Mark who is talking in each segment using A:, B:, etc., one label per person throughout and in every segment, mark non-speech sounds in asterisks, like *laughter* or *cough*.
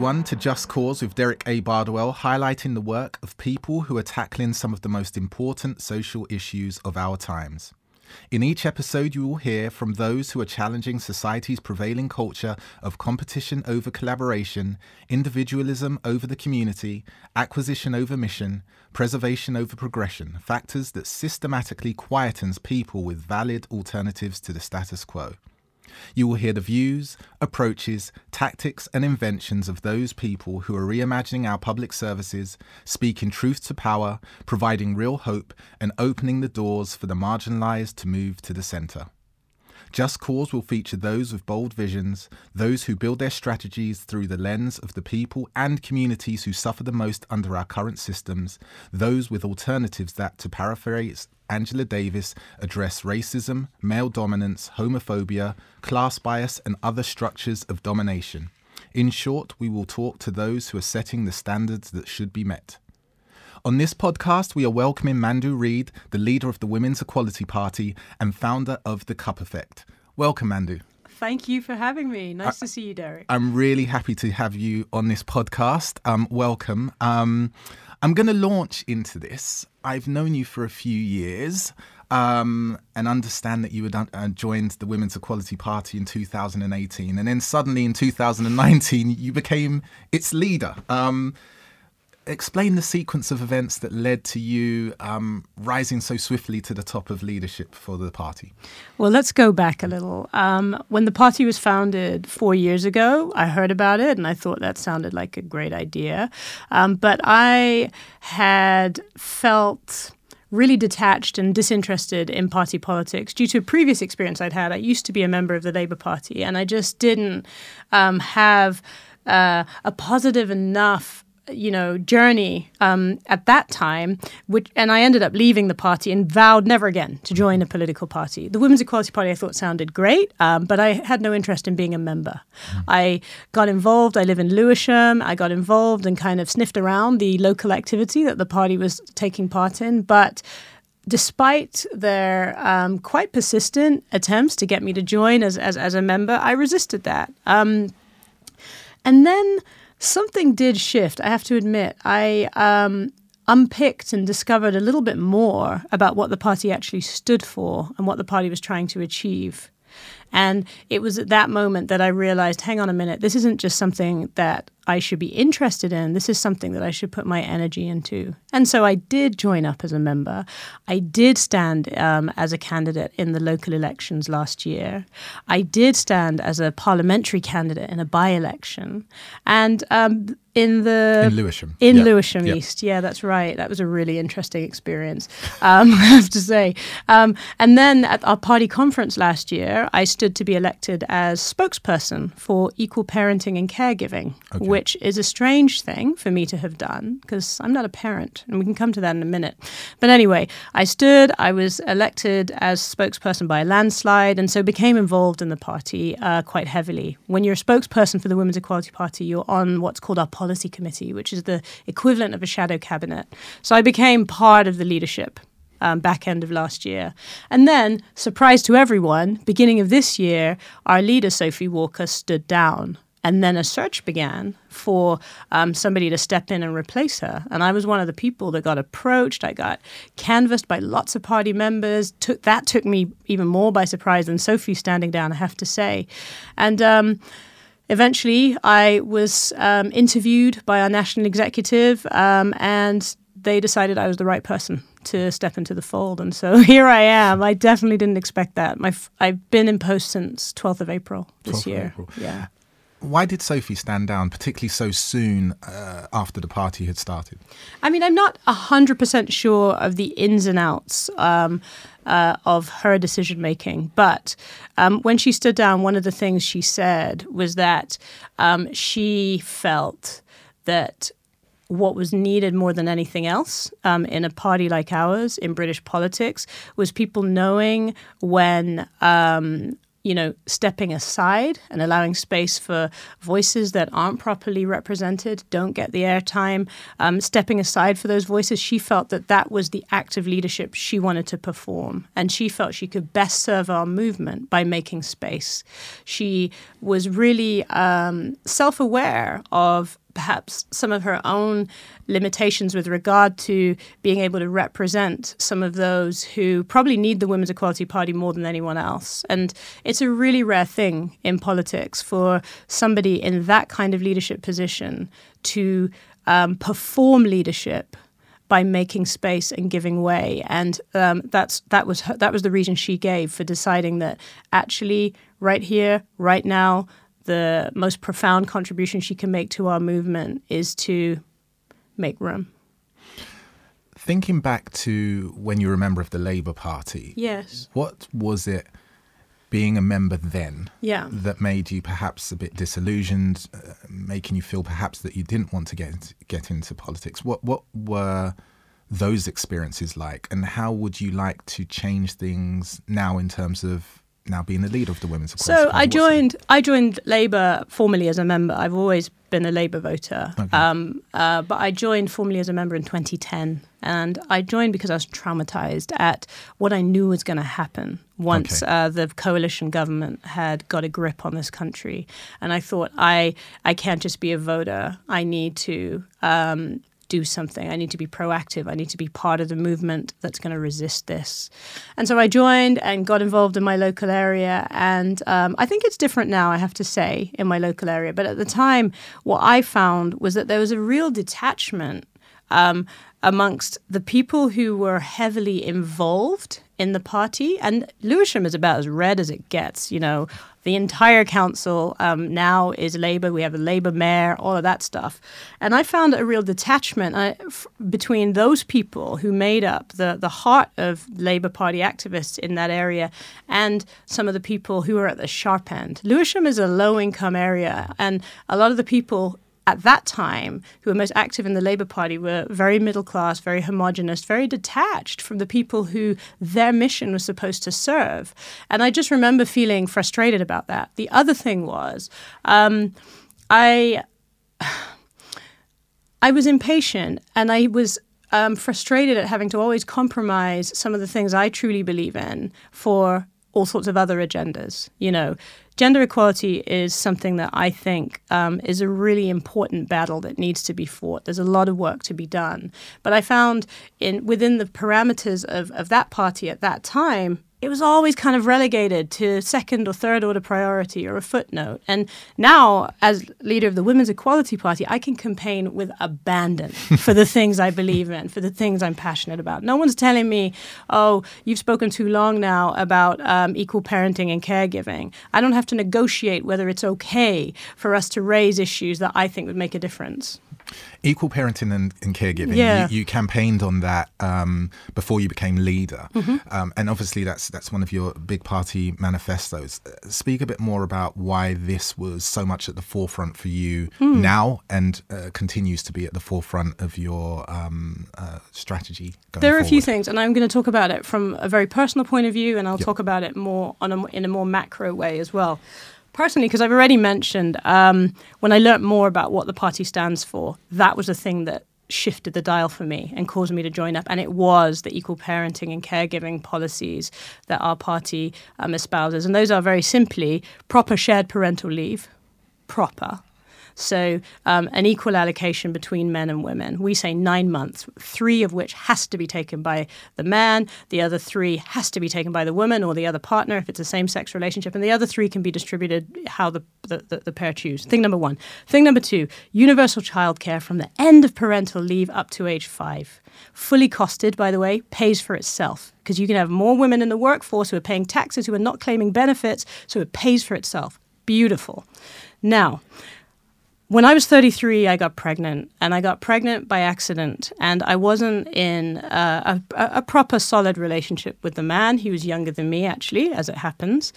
A: Everyone, to Just Cause with Derek A. Bardowell, highlighting the work of people who are tackling some of the most important social issues of our times. In each episode, you will hear from those who are challenging society's prevailing culture of competition over collaboration, individualism over the community, acquisition over mission, preservation over progression, factors that systematically quietens people with valid alternatives to the status quo. You will hear the views, approaches, tactics, and inventions of those people who are reimagining our public services, speaking truth to power, providing real hope, and opening the doors for the marginalized to move to the center. Just Cause will feature those with bold visions, those who build their strategies through the lens of the people and communities who suffer the most under our current systems, those with alternatives that, to paraphrase Angela Davis, address racism, male dominance, homophobia, class bias, and other structures of domination. In short, we will talk to those who are setting the standards that should be met. On this podcast, we are welcoming Mandu Reid, the leader of the Women's Equality Party and founder of The Cup Effect. Welcome, Mandu.
B: Thank you for having me. Nice I, to see you, Derek.
A: I'm really happy to have you on this podcast. Um, welcome. Um, I'm going to launch into this. I've known you for a few years um, and understand that you had uh, joined the Women's Equality Party in 2018. And then suddenly in 2019, you became its leader. Um, explain the sequence of events that led to you um, rising so swiftly to the top of leadership for the party.
B: Well, let's go back a little. Um, when the party was founded four years ago, I heard about it and I thought that sounded like a great idea. Um, but I had felt really detached and disinterested in party politics due to a previous experience I'd had. I used to be a member of the Labour Party and I just didn't um, have. Uh, a positive enough you know journey um, at that time which and i ended up leaving the party and vowed never again to join a political party. The women's equality party i thought sounded great um, but i had no interest in being a member. Mm. i got involved i live in lewisham i got involved and kind of sniffed around the local activity that the party was taking part in but despite their um, quite persistent attempts to get me to join as, as, as a member i resisted that. Um, and then something did shift. I have to admit. I um, unpicked and discovered a little bit more about what the party actually stood for and what the party was trying to achieve. And it was at that moment that I realized hang on a minute, this isn't just something that I should be interested in. This is something that I should put my energy into. And so I did join up as a member. I did stand um, as a candidate in the local elections last year. I did stand as a parliamentary candidate in a by election. And um, in the
A: in Lewisham,
B: in yep. Lewisham yep. East, yeah, that's right. That was a really interesting experience, um, *laughs* I have to say. Um, and then at our party conference last year, I stood to be elected as spokesperson for equal parenting and caregiving, okay. Which is a strange thing for me to have done because I'm not a parent, and we can come to that in a minute. But anyway, I stood. I was elected as spokesperson by a landslide, and so became involved in the party uh, quite heavily. When you're a spokesperson for the Women's Equality Party, you're on what's called our policy committee, which is the equivalent of a shadow cabinet. So I became part of the leadership um, back end of last year. And then, surprise to everyone, beginning of this year, our leader, Sophie Walker, stood down. And then a search began for um, somebody to step in and replace her. And I was one of the people that got approached. I got canvassed by lots of party members. Took, that took me even more by surprise than Sophie standing down, I have to say. And um, eventually, I was um, interviewed by our national executive, um, and they decided I was the right person to step into the fold. And so *laughs* here I am. I definitely didn't expect that. My f- I've been in post since 12th of April this year. April. Yeah.
A: Why did Sophie stand down, particularly so soon uh, after the party had started?
B: I mean, I'm not 100% sure of the ins and outs um, uh, of her decision making, but um, when she stood down, one of the things she said was that um, she felt that what was needed more than anything else um, in a party like ours in British politics was people knowing when um, you know, stepping aside and allowing space for voices that aren't properly represented, don't get the airtime, um, stepping aside for those voices, she felt that that was the act of leadership she wanted to perform. And she felt she could best serve our movement by making space. She was really um, self aware of perhaps some of her own limitations with regard to being able to represent some of those who probably need the Women's Equality Party more than anyone else. And it's a really rare thing in politics for somebody in that kind of leadership position to um, perform leadership by making space and giving way. And um, that's that was her, that was the reason she gave for deciding that actually right here, right now, the most profound contribution she can make to our movement is to make room.
A: Thinking back to when you were a member of the Labour Party,
B: yes,
A: what was it being a member then
B: yeah.
A: that made you perhaps a bit disillusioned, uh, making you feel perhaps that you didn't want to get get into politics? What what were those experiences like, and how would you like to change things now in terms of now being the leader of the Women's Equality
B: So I joined. I joined Labour formally as a member. I've always been a Labour voter, okay. um, uh, but I joined formally as a member in 2010, and I joined because I was traumatized at what I knew was going to happen once okay. uh, the coalition government had got a grip on this country, and I thought I I can't just be a voter. I need to um, do something. I need to be proactive. I need to be part of the movement that's going to resist this. And so I joined and got involved in my local area. And um, I think it's different now, I have to say, in my local area. But at the time, what I found was that there was a real detachment um, amongst the people who were heavily involved in the party. And Lewisham is about as red as it gets. You know, the entire council um, now is Labour. We have a Labour mayor, all of that stuff. And I found a real detachment uh, between those people who made up the, the heart of Labour Party activists in that area and some of the people who are at the sharp end. Lewisham is a low income area, and a lot of the people at that time who were most active in the Labour Party were very middle class, very homogenous, very detached from the people who their mission was supposed to serve. And I just remember feeling frustrated about that. The other thing was, um, I. *sighs* I was impatient and I was um, frustrated at having to always compromise some of the things I truly believe in for all sorts of other agendas. You know, gender equality is something that I think um, is a really important battle that needs to be fought. There's a lot of work to be done. But I found in within the parameters of, of that party at that time, it was always kind of relegated to second or third order priority or a footnote. And now, as leader of the Women's Equality Party, I can campaign with abandon *laughs* for the things I believe in, for the things I'm passionate about. No one's telling me, oh, you've spoken too long now about um, equal parenting and caregiving. I don't have to negotiate whether it's okay for us to raise issues that I think would make a difference.
A: Equal parenting and, and caregiving. Yeah. You, you, campaigned on that um, before you became leader, mm-hmm. um, and obviously that's that's one of your big party manifestos. Uh, speak a bit more about why this was so much at the forefront for you mm. now, and uh, continues to be at the forefront of your um, uh, strategy.
B: there are
A: forward.
B: a few things, and I'm going to talk about it from a very personal point of view, and I'll yep. talk about it more on a, in a more macro way as well personally, because I've already mentioned, um, when I learnt more about what the party stands for, that was the thing that shifted the dial for me and caused me to join up. And it was the equal parenting and caregiving policies that our party um, espouses. And those are very simply proper shared parental leave, proper so, um, an equal allocation between men and women. We say nine months, three of which has to be taken by the man, the other three has to be taken by the woman or the other partner if it's a same sex relationship, and the other three can be distributed how the, the, the, the pair choose. Thing number one. Thing number two universal childcare from the end of parental leave up to age five. Fully costed, by the way, pays for itself because you can have more women in the workforce who are paying taxes, who are not claiming benefits, so it pays for itself. Beautiful. Now, when I was 33, I got pregnant, and I got pregnant by accident. And I wasn't in uh, a, a, proper, solid relationship with the man. He was younger than me, actually, as it happens.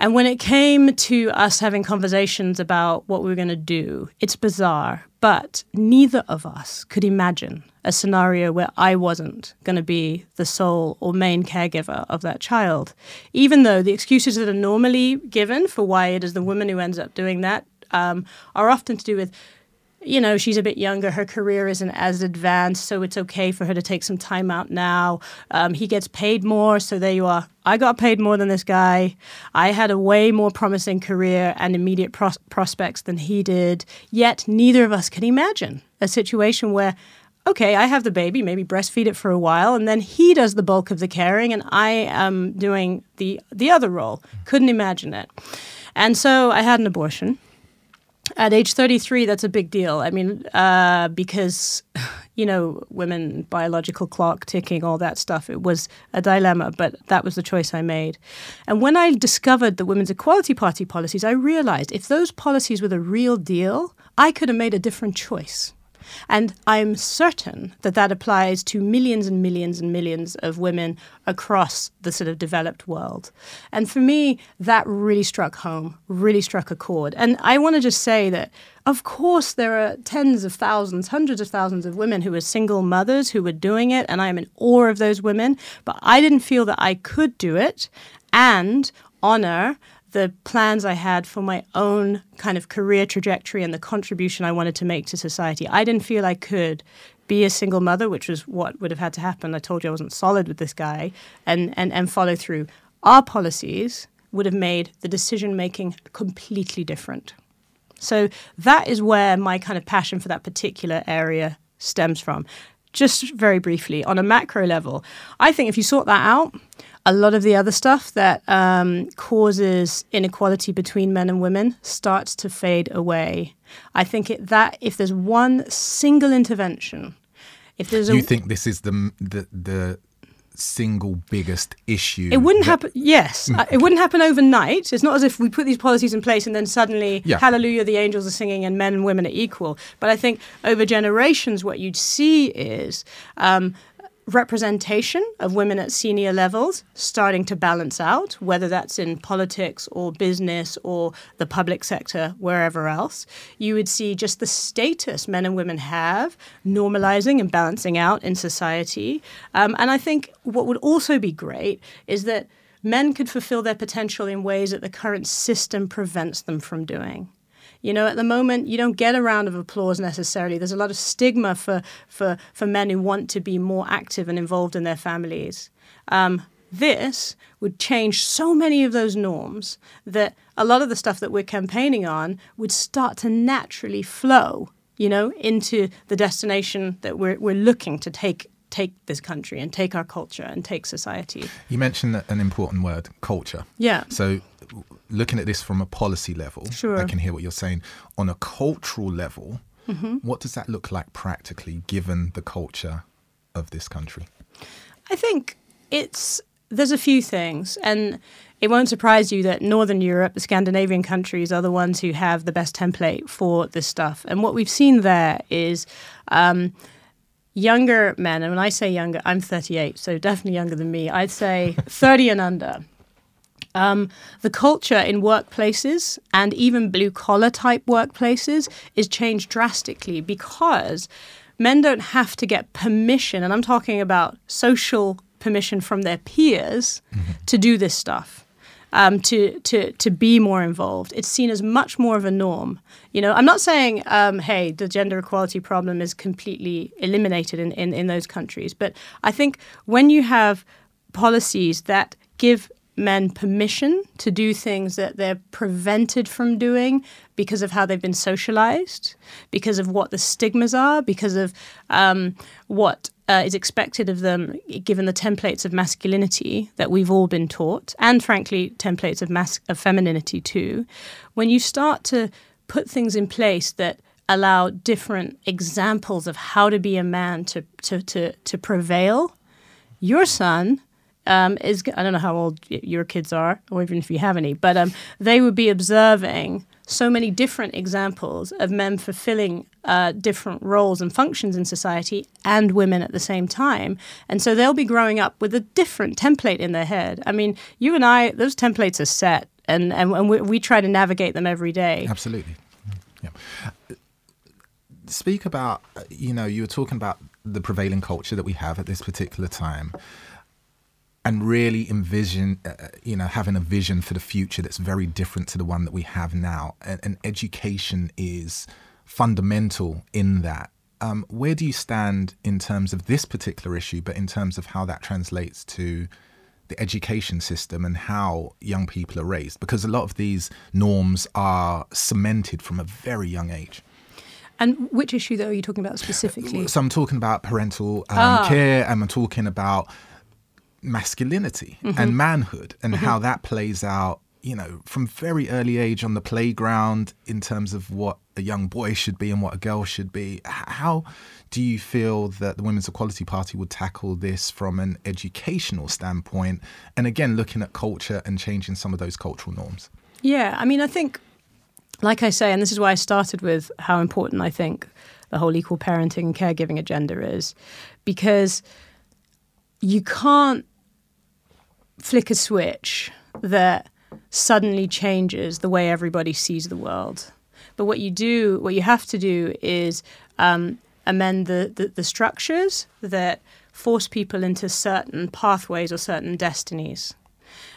B: And when it came to us having conversations about what we were going to do, it's bizarre, but neither of us could imagine a scenario where I wasn't going to be the sole or main caregiver of that child. Even though the excuses that are normally given for why it is the woman who ends up doing that um, are often to do with you know, she's a bit younger, her career isn't as advanced, so it's okay for her to take some time out now. Um, he gets paid more, so there you are. I got paid more than this guy. I had a way more promising career and immediate pros- prospects than he did, yet neither of us can imagine a situation where okay, I have the baby, maybe breastfeed it for a while, and then he does the bulk of the caring, and I am doing the the other role. Couldn't imagine it, and so I had an abortion. At age 33, that's a big deal. I mean, uh, because, you know, women, biological clock ticking, all that stuff, it was a dilemma, but that was the choice I made. And when I discovered the Women's Equality Party policies, I realized if those policies were the real deal, I could have made a different choice. And I'm certain that that applies to millions and millions and millions of women across the sort of developed world. And for me, that really struck home, really struck a chord. And I want to just say that, of course, there are tens of thousands, hundreds of thousands of women who are single mothers who were doing it, and I am in awe of those women. But I didn't feel that I could do it and honor the plans I had for my own kind of career trajectory and the contribution I wanted to make to society. I didn't feel I could be a single mother, which was what would have had to happen. I told you I wasn't solid with this guy, and, and, and follow through. Our policies would have made the decision making completely different. So that is where my kind of passion for that particular area stems from. Just very briefly, on a macro level, I think if you sort that out, a lot of the other stuff that um, causes inequality between men and women starts to fade away. I think it, that if there's one single intervention, if there's
A: you a, think this is the the the single biggest issue.
B: It wouldn't that... happen. Yes, uh, it wouldn't happen overnight. It's not as if we put these policies in place and then suddenly, yeah. hallelujah, the angels are singing and men and women are equal. But I think over generations, what you'd see is um, representation of women at senior levels starting to balance out, whether that's in politics or business or the public sector, wherever else. You would see just the status men and women have normalizing and balancing out in society. Um, and I think what would also be great is that men could fulfill their potential in ways that the current system prevents them from doing. You know, at the moment, you don't get a round of applause necessarily. There's a lot of stigma for, for, for men who want to be more active and involved in their families. Um, this would change so many of those norms that a lot of the stuff that we're campaigning on would start to naturally flow, you know, into the destination that we're, we're looking to take take this country and take our culture and take society.
A: You mentioned an important word, culture.
B: Yeah.
A: So looking at this from a policy level,
B: sure.
A: I can hear what you're saying. On a cultural level, mm-hmm. what does that look like practically, given the culture of this country?
B: I think it's there's a few things, and it won't surprise you that Northern Europe, the Scandinavian countries, are the ones who have the best template for this stuff. And what we've seen there is. Um, younger men, and when I say younger, I'm 38, so definitely younger than me. I'd say *laughs* 30 and under um, the culture in workplaces and even blue collar type workplaces is changed drastically because men don't have to get permission, and I'm talking about social permission from their peers mm-hmm. to do this stuff. Um, to to to be more involved. It's seen as much more of a norm. You know, I'm not saying, um, hey, the gender equality problem is completely eliminated in, in, in those countries, but I think when you have policies that give men permission to do things that they're prevented from doing because of how they've been socialized, because of what the stigmas are, because of um, what uh, is expected of them, given the templates of masculinity that we've all been taught, and frankly, templates of, mas- of femininity too. When you start to put things in place that allow different examples of how to be a man to, to, to, to prevail, your son um, is I don't know how old your kids are, or even if you have any, but um, they would be observing so many different examples of men fulfilling uh, different roles and functions in society and women at the same time. And so they'll be growing up with a different template in their head. I mean, you and I, those templates are set, and, and, and we, we try to navigate them every day.
A: Absolutely. Yeah. Speak about, you know, you were talking about the prevailing culture that we have at this particular time and really envision, uh, you know, having a vision for the future that's very different to the one that we have now. And, and education is fundamental in that. Um, where do you stand in terms of this particular issue, but in terms of how that translates to the education system and how young people are raised? Because a lot of these norms are cemented from a very young age.
B: And which issue, though, are you talking about specifically?
A: So I'm talking about parental um,
B: Ah.
A: care, and I'm talking about masculinity
B: Mm-hmm.
A: and manhood, and how that plays out. You know, from very early age on the playground, in terms of what a young boy should be and what a girl should be. How do you feel that the Women's Equality Party would tackle this from an educational standpoint? And again, looking at culture and changing some of those cultural norms.
B: Yeah, I mean, I think, like I say, and this is why I started with how important I think the whole equal parenting and caregiving agenda is, because you can't flick a switch that suddenly changes the way everybody sees the world. But what you do, what you have to do is um, amend the, the, the structures that force people into certain pathways or certain destinies.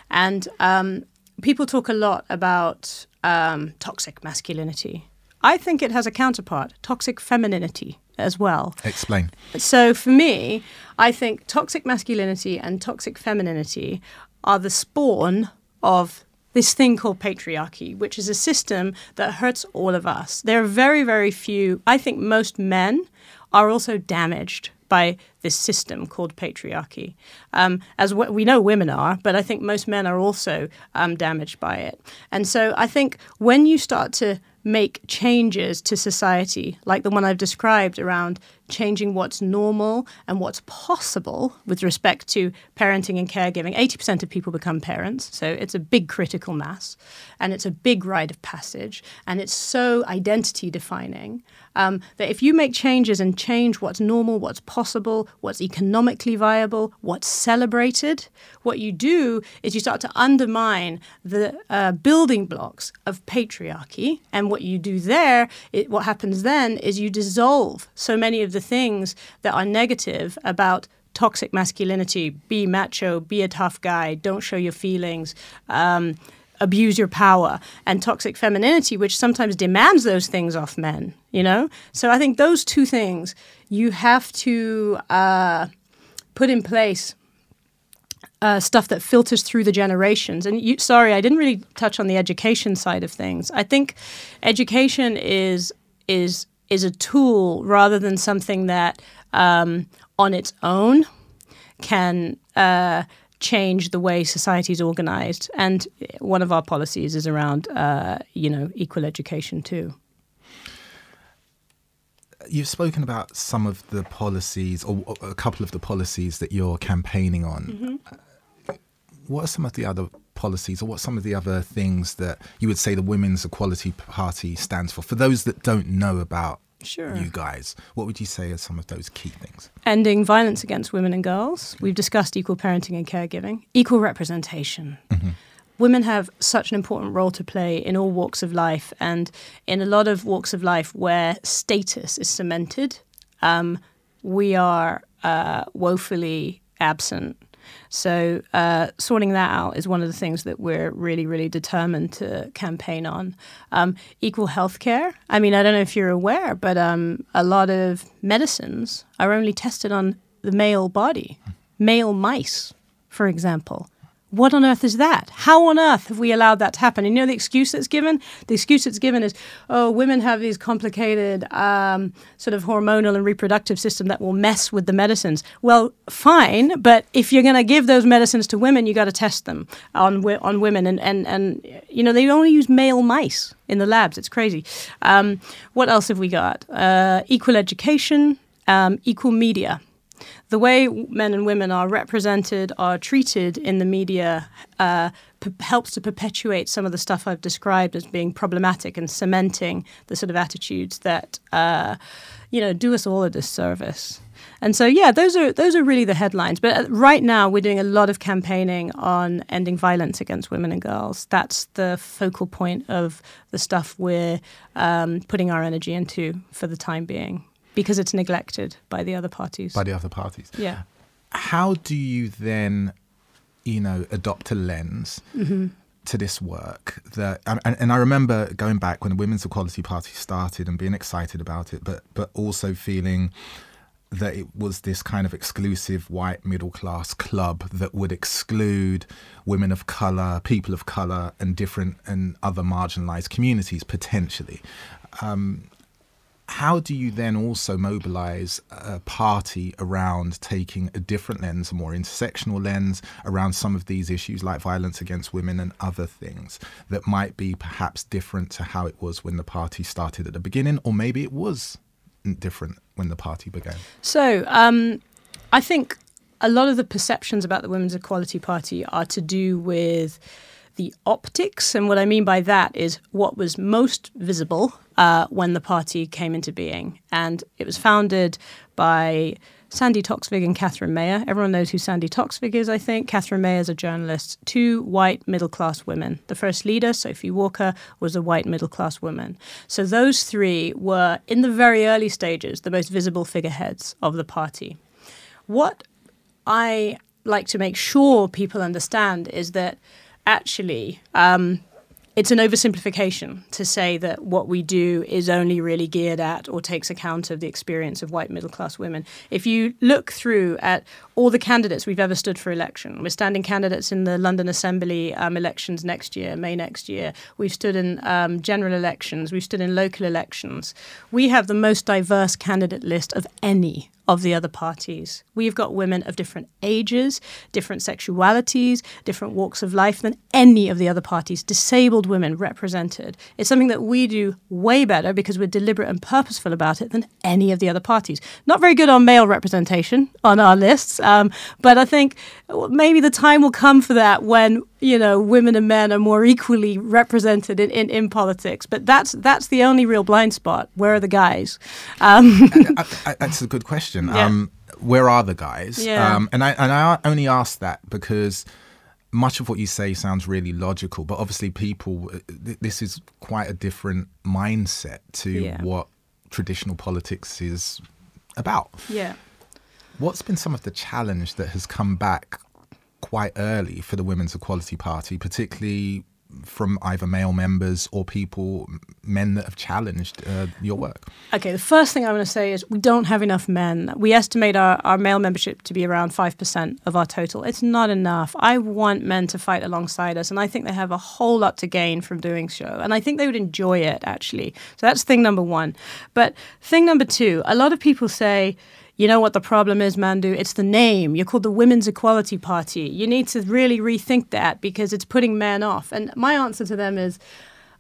B: And um, people talk a lot about um, toxic masculinity. I think it has a counterpart, toxic femininity as well.
A: Explain.
B: So for me, I think toxic masculinity and toxic femininity are the spawn of this thing called patriarchy, which is a system that hurts all of us. There are very, very few, I think most men are also damaged by this system called patriarchy. Um, as w- we know women are, but I think most men are also um, damaged by it. And so I think when you start to make changes to society, like the one I've described around changing what's normal and what's possible with respect to parenting and caregiving. 80% of people become parents, so it's a big critical mass and it's a big rite of passage and it's so identity defining um, that if you make changes and change what's normal, what's possible, what's economically viable, what's celebrated, what you do is you start to undermine the uh, building blocks of patriarchy. And what you do there, it, what happens then is you dissolve so many of the things that are negative about toxic masculinity be macho, be a tough guy, don't show your feelings. Um, abuse your power and toxic femininity which sometimes demands those things off men you know so i think those two things you have to uh, put in place uh, stuff that filters through the generations. And you, sorry, I didn't really touch on the education side of things. I think education is is is a tool rather than something that um, on its own can uh, change the way society is organized. And one of our policies is around, uh, you know, equal education too.
A: You've spoken about some of the policies, or a couple of the policies that you're campaigning on. What are some of the other policies, or what some of the other things that you would say the Women's Equality Party stands for? For those that don't know about
B: Sure.
A: you guys, what would you say are some of those key things?
B: ending violence against women and girls. We've discussed equal parenting and caregiving, equal representation. Women have such an important role to play in all walks of life, and in a lot of walks of life where status is cemented, um, we are uh, woefully absent. So, uh, sorting that out is one of the things that we're really, really determined to campaign on. Um, equal health care. I mean, I don't know if you're aware, but um, a lot of medicines are only tested on the male body, male mice, for example. What on earth is that? How on earth have we allowed that to happen? And you know the excuse that's given? The excuse that's given is, oh, women have these complicated um, sort of hormonal and reproductive system that will mess with the medicines. Well, fine, but if you're going to give those medicines to women, you got to test them on on women, and and and you know they only use male mice in the labs. It's crazy. Um, what else have we got? Uh, equal education, um, equal media the way men and women are represented, are treated in the media, uh, p- helps to perpetuate some of the stuff I've described as being problematic and cementing the sort of attitudes that, uh, you know, do us all a disservice. And so, yeah, those are those are really the headlines. But uh, right now, we're doing a lot of campaigning on ending violence against women and girls. That's the focal point of the stuff we're um, putting our energy into for the time being. Because it's neglected by the other parties.
A: by the other parties.
B: yeah.
A: How do you then, you know, adopt a lens
B: Mm-hmm.
A: to this work that, and, and I remember going back when the Women's Equality Party started and being excited about it, but but also feeling that it was this kind of exclusive white middle class club that would exclude women of color, people of color, and different and other marginalized communities potentially. Um, how do you then also mobilize a party around taking a different lens, a more intersectional lens around some of these issues like violence against women and other things that might be perhaps different to how it was when the party started at the beginning, or maybe it was different when the party began?
B: So, um, I think a lot of the perceptions about the Women's Equality Party are to do with the optics. And what I mean by that is what was most visible uh, when the party came into being. And it was founded by Sandi Toksvig and Catherine Mayer. Everyone knows who Sandi Toksvig is, I think. Catherine Mayer is a journalist. Two white middle class women. The first leader, Sophie Walker, was a white middle class woman. So those three were, in the very early stages, the most visible figureheads of the party. What I like to make sure people understand is that actually um, it's an oversimplification to say that what we do is only really geared at or takes account of the experience of white middle class women. If you look through at all the candidates we've ever stood for election, we're standing candidates in the London Assembly um, elections next year, May next year. We've stood in um, general elections, we've stood in local elections. We have the most diverse candidate list of any of the other parties. We've got women of different ages, different sexualities, different walks of life than any of the other parties, disabled women represented. It's something that we do way better because we're deliberate and purposeful about it than any of the other parties. Not very good on male representation on our lists, um, but I think maybe the time will come for that when you know women and men are more equally represented in, in, in politics. But that's that's the only real blind spot. Where are the guys? Um,
A: I, I, that's a good question.
B: Yeah.
A: Um, where are the guys?
B: Yeah.
A: Um, and I and I only ask that because much of what you say sounds really logical, but obviously people, uh, th- this is quite a different mindset to
B: Yeah.
A: what traditional politics is about.
B: yeah.
A: What's been some of the challenge that has come back quite early for the Women's Equality Party, particularly from either male members or people, men that have challenged uh, your work?
B: Okay, the first thing I want to say is we don't have enough men. We estimate our, our male membership to be around 5% of our total. It's not enough. I want men to fight alongside us, and I think they have a whole lot to gain from doing so. And I think they would enjoy it, actually. So that's thing number one. But thing number two, a lot of people say, you know what the problem is, Mandu? It's the name. You're called the Women's Equality Party. You need to really rethink that because it's putting men off. And my answer to them is,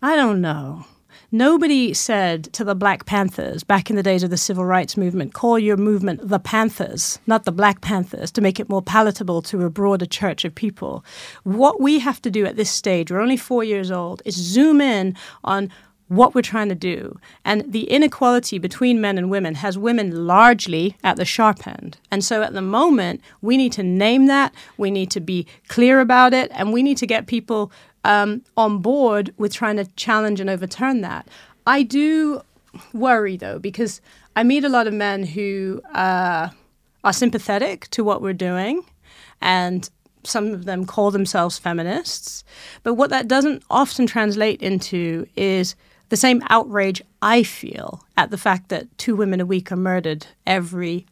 B: I don't know. Nobody said to the Black Panthers back in the days of the civil rights movement, call your movement the Panthers, not the Black Panthers, to make it more palatable to a broader church of people. What we have to do at this stage, we're only four years old, is zoom in on what we're trying to do. And the inequality between men and women has women largely at the sharp end. And so at the moment, we need to name that, we need to be clear about it, and we need to get people um, on board with trying to challenge and overturn that. I do worry though, because I meet a lot of men who uh, are sympathetic to what we're doing and some of them call themselves feminists. But what that doesn't often translate into is the same outrage I feel at the fact that two women a week are murdered every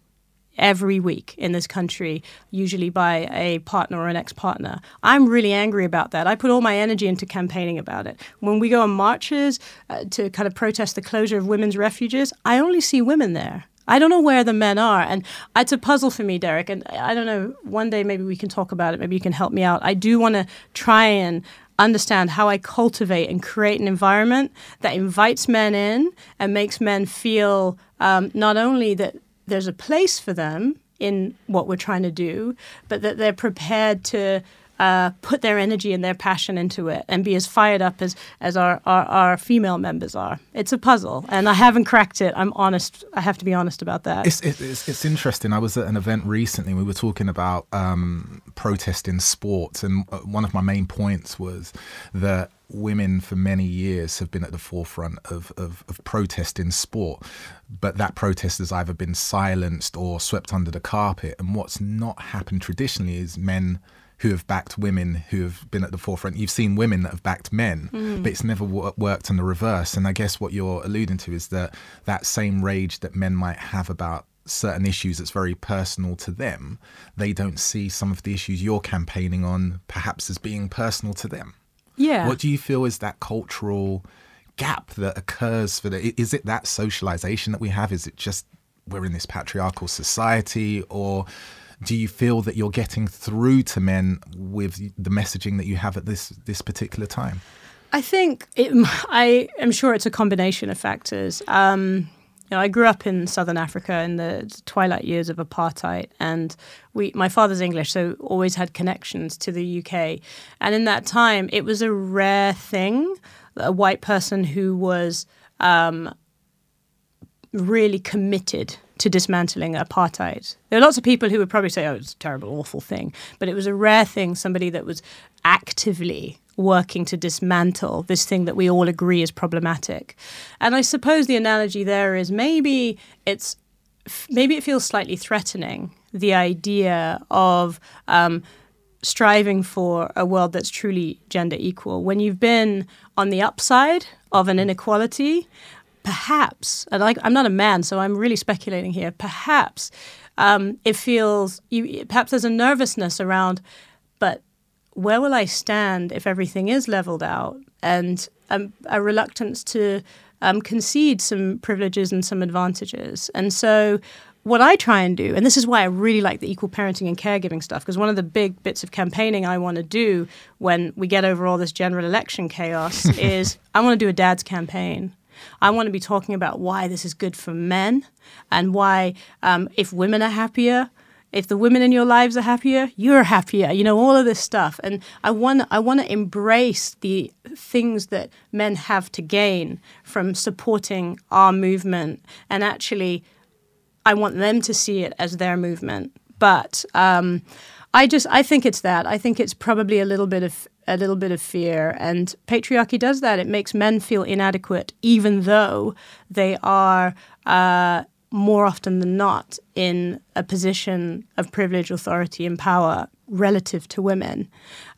B: every week in this country, usually by a partner or an ex-partner. I'm really angry about that. I put all my energy into campaigning about it. When we go on marches uh, to kind of protest the closure of women's refuges, I only see women there. I don't know where the men are. And it's a puzzle for me, Derek. And I don't know, one day maybe we can talk about it. Maybe you can help me out. I do want to try and understand how I cultivate and create an environment that invites men in and makes men feel um, not only that there's a place for them in what we're trying to do, but that they're prepared to uh, put their energy and their passion into it and be as fired up as, as our, our, our, female members are. It's a puzzle, and I haven't cracked it. I'm honest. I have to be honest about that.
A: It's, it's, it's interesting. I was at an event recently. We were talking about um, protest in sports, and uh, one of my main points was that women for many years have been at the forefront of, of, of, protest in sport, but that protest has either been silenced or swept under the carpet. And what's not happened traditionally is men who have backed women who have been at the forefront. You've seen women that have backed men, mm. but it's never w- worked on the reverse. And I guess what you're alluding to is that that same rage that men might have about certain issues that's very personal to them, they don't see some of the issues you're campaigning on perhaps as being personal to them.
B: Yeah.
A: What do you feel is that cultural gap that occurs for the is it that socialization that we have? Is it just we're in this patriarchal society or do you feel that you're getting through to men with the messaging that you have at this this particular time?
B: I think it, I am sure it's a combination of factors. Um, you know, I grew up in southern Africa in the twilight years of apartheid, and we, my father's English, so always had connections to the UK. And in that time, it was a rare thing, a white person who was um, really committed to dismantling apartheid. There are lots of people who would probably say, oh, it's a terrible, awful thing. But it was a rare thing, somebody that was actively working to dismantle this thing that we all agree is problematic. And I suppose the analogy there is maybe it's maybe it feels slightly threatening the idea of um, striving for a world that's truly gender equal when you've been on the upside of an inequality perhaps, and I, am not a man, so I'm really speculating here. Perhaps um, it feels you. Perhaps there's a nervousness around, but where will I stand if everything is leveled out, and um, a reluctance to um, concede some privileges and some advantages, and so. What I try and do, and this is why I really like the equal parenting and caregiving stuff, because one of the big bits of campaigning I want to do when we get over all this general election chaos *laughs* is I want to do a dad's campaign. I want to be talking about why this is good for men and why, um, if women are happier, if the women in your lives are happier, you're happier. You know all of this stuff, and I want I want to embrace the things that men have to gain from supporting our movement, and actually, I want them to see it as their movement. But um, I just I think it's that. I think it's probably a little bit of a little bit of fear. And patriarchy does that. It makes men feel inadequate, even though they are uh, more often than not in a position of privilege, authority, and power relative to women.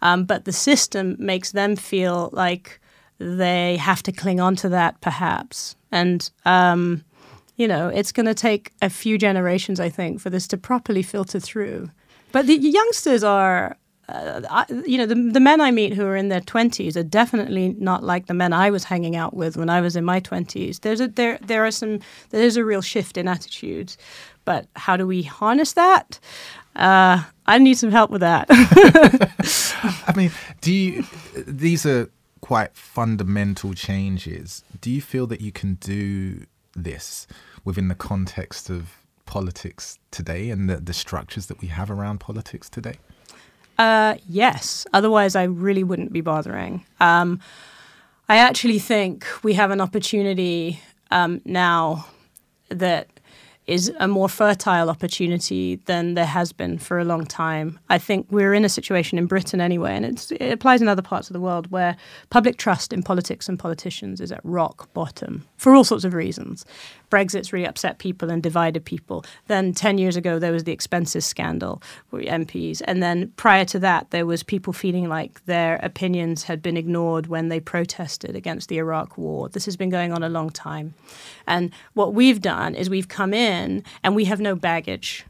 B: Um, but the system makes them feel like they have to cling on to that, perhaps. And, um, you know, it's going to take a few generations, I think, for this to properly filter through. But the youngsters are uh, I, you know, the, the men I meet who are in their 20s are definitely not like the men I was hanging out with when I was in my 20s. There's a, there, there are some, there's a real shift in attitudes. But how do we harness that? Uh, I need some help with that. *laughs*
A: I mean, do you, these are quite fundamental changes. Do you feel that you can do this within the context of politics today and the, the structures that we have around politics today?
B: Uh, yes. Otherwise, I really wouldn't be bothering. Um, I actually think we have an opportunity um, now that is a more fertile opportunity than there has been for a long time. I think we're in a situation in Britain anyway, and it applies in other parts of the world where public trust in politics and politicians is at rock bottom for all sorts of reasons. Brexit's really upset people and divided people. Then 10 years ago, there was the expenses scandal with MPs. And then prior to that, there was people feeling like their opinions had been ignored when they protested against the Iraq war. This has been going on a long time. And what we've done is we've come in and we have no baggage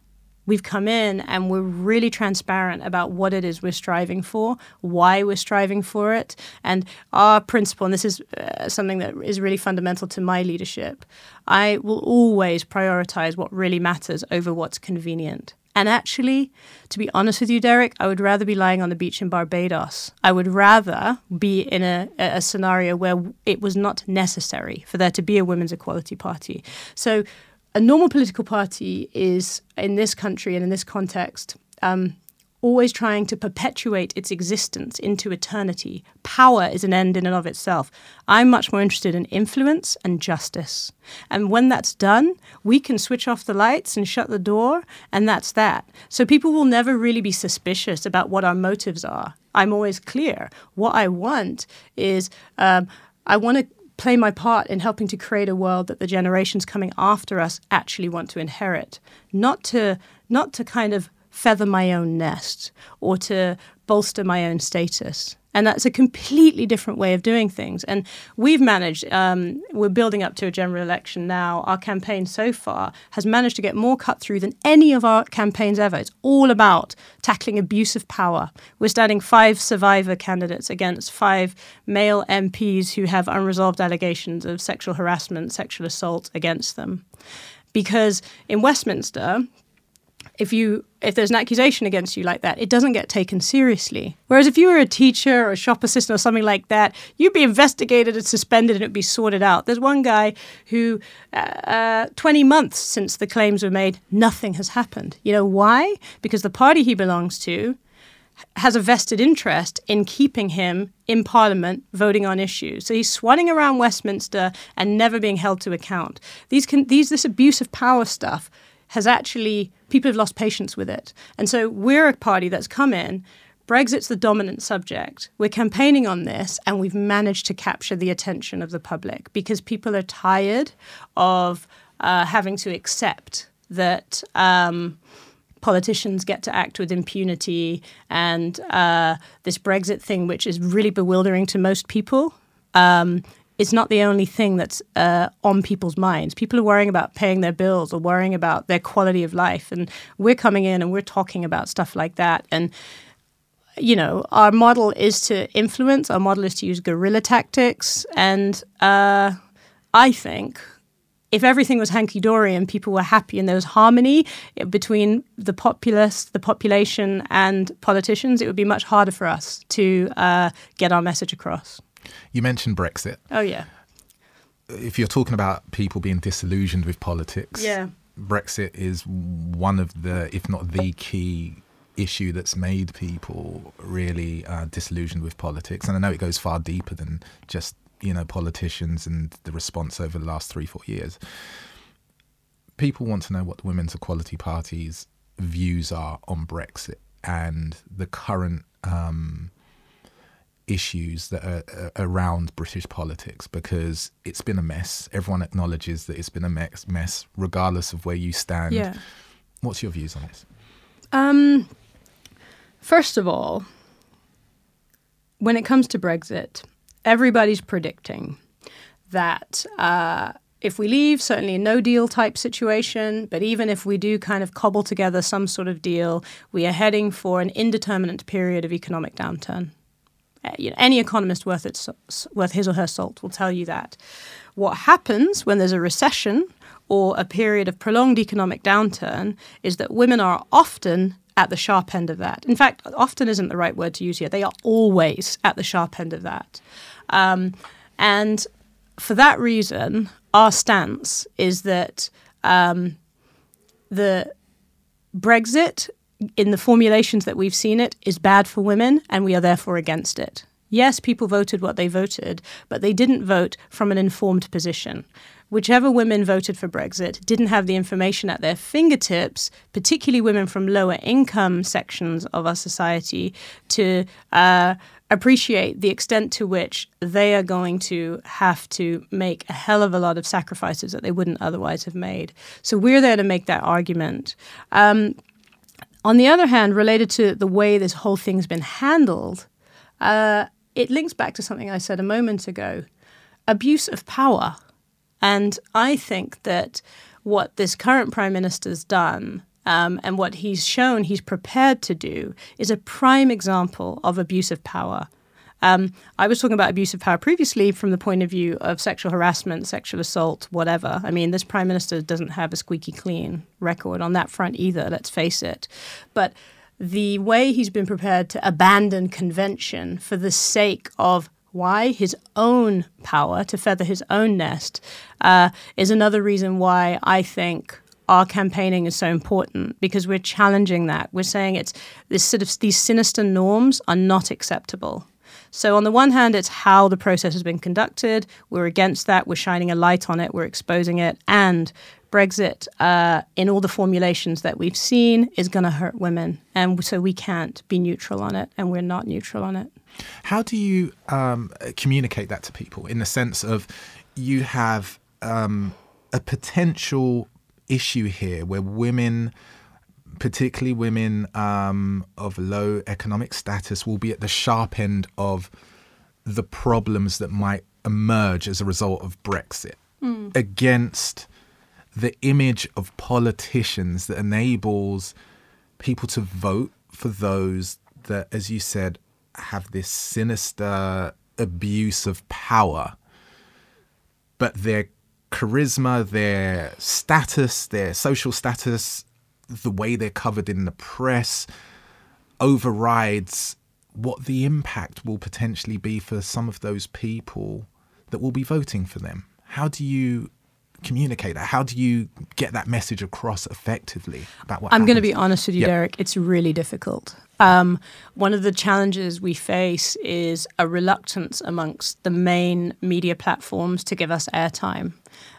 B: we've come in and we're really transparent about what it is we're striving for, why we're striving for it, and our principle. And this is uh, something that is really fundamental to my leadership. I will always prioritize what really matters over what's convenient. And actually, to be honest with you, Derek, I would rather be lying on the beach in Barbados. I would rather be in a, a scenario where it was not necessary for there to be a women's equality party. So a normal political party is in this country and in this context um, always trying to perpetuate its existence into eternity. Power is an end in and of itself. I'm much more interested in influence and justice. And when that's done, we can switch off the lights and shut the door, and that's that. So people will never really be suspicious about what our motives are. I'm always clear. What I want is um, I want to play my part in helping to create a world that the generations coming after us actually want to inherit, not to not to kind of feather my own nest or to bolster my own status. And that's a completely different way of doing things. And we've managed, um, we're building up to a general election now. Our campaign so far has managed to get more cut through than any of our campaigns ever. It's all about tackling abuse of power. We're standing five survivor candidates against five male MPs who have unresolved allegations of sexual harassment, sexual assault against them. Because in Westminster, if you if there's an accusation against you like that, it doesn't get taken seriously. Whereas if you were a teacher or a shop assistant or something like that, you'd be investigated and suspended and it'd be sorted out. There's one guy who, uh, uh, 20 months since the claims were made, nothing has happened. You know why? Because the party he belongs to has a vested interest in keeping him in Parliament voting on issues. So he's swanning around Westminster and never being held to account. These can, these this abuse of power stuff has actually people have lost patience with it. And so we're a party that's come in. Brexit's the dominant subject. We're campaigning on this, and we've managed to capture the attention of the public because people are tired of uh, having to accept that um, politicians get to act with impunity and uh, this Brexit thing, which is really bewildering to most people. Um, it's not the only thing that's uh, on people's minds. People are worrying about paying their bills or worrying about their quality of life. And we're coming in and we're talking about stuff like that. And, you know, our model is to influence, our model is to use guerrilla tactics. And uh, I think if everything was hanky dory and people were happy and there was harmony between the populace, the population, and politicians, it would be much harder for us to uh, get our message across.
A: You mentioned Brexit.
B: Oh yeah.
A: If you're talking about people being disillusioned with politics,
B: yeah.
A: Brexit is one of the, if not the key issue that's made people really uh, disillusioned with politics. And I know it goes far deeper than just you know politicians and the response over the last three four years. People want to know what the Women's Equality Party's views are on Brexit and the current um, issues that are, uh, around British politics because it's been a mess. Everyone acknowledges that it's been a mess, mess regardless of where you stand.
B: Yeah.
A: What's your views on this?
B: Um, first of all, when it comes to Brexit, everybody's predicting that uh, if we leave, certainly a no deal type situation, but even if we do kind of cobble together some sort of deal, we are heading for an indeterminate period of economic downturn. Uh, you know, any economist worth its worth his or her salt will tell you that. What happens when there's a recession or a period of prolonged economic downturn is that women are often at the sharp end of that. In fact, often isn't the right word to use here. They are always at the sharp end of that. Um, and for that reason, our stance is that um, the Brexit in the formulations that we've seen it, is bad for women, and we are therefore against it. Yes, people voted what they voted, but they didn't vote from an informed position. Whichever women voted for Brexit didn't have the information at their fingertips, particularly women from lower income sections of our society, to uh, appreciate the extent to which they are going to have to make a hell of a lot of sacrifices that they wouldn't otherwise have made. So we're there to make that argument. Um, on the other hand, related to the way this whole thing's been handled, uh, it links back to something I said a moment ago abuse of power. And I think that what this current prime minister's done um, and what he's shown he's prepared to do is a prime example of abuse of power. Um, I was talking about abuse of power previously from the point of view of sexual harassment, sexual assault, whatever. I mean, this prime minister doesn't have a squeaky clean record on that front either, let's face it. But the way he's been prepared to abandon convention for the sake of why his own power to feather his own nest uh, is another reason why I think our campaigning is so important because we're challenging that. We're saying it's this sort of these sinister norms are not acceptable. So, on the one hand, it's how the process has been conducted. We're against that. We're shining a light on it. We're exposing it. And Brexit, uh, in all the formulations that we've seen, is going to hurt women. And so we can't be neutral on it. And we're not neutral on it.
A: How do you um, communicate that to people in the sense of you have um, a potential issue here where women particularly women um, of low economic status, will be at the sharp end of the problems that might emerge as a result of Brexit mm. against the image of politicians that enables people to vote for those that, as you said, have this sinister abuse of power, but their charisma, their status, their social status the way they're covered in the press overrides what the impact will potentially be for some of those people that will be voting for them. How do you communicate that? How do you get that message across effectively about what?
B: I'm going to be honest with you, yep. Derek. It's really difficult. Um, one of the challenges we face is a reluctance amongst the main media platforms to give us airtime,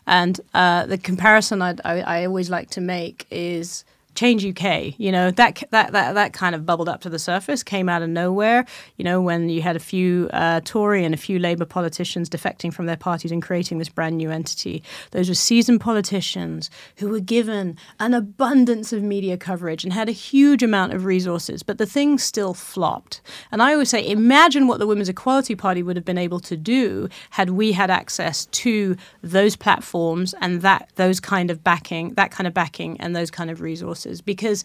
B: and uh, the comparison I, I always like to make is Change UK, you know that that that that kind of bubbled up to the surface, came out of nowhere. You know when you had a few uh, Tory and a few Labour politicians defecting from their parties and creating this brand new entity. Those were seasoned politicians who were given an abundance of media coverage and had a huge amount of resources, but the thing still flopped. And I always say, imagine what the Women's Equality Party would have been able to do had we had access to those platforms and that those kind of backing, that kind of backing, and those kind of resources because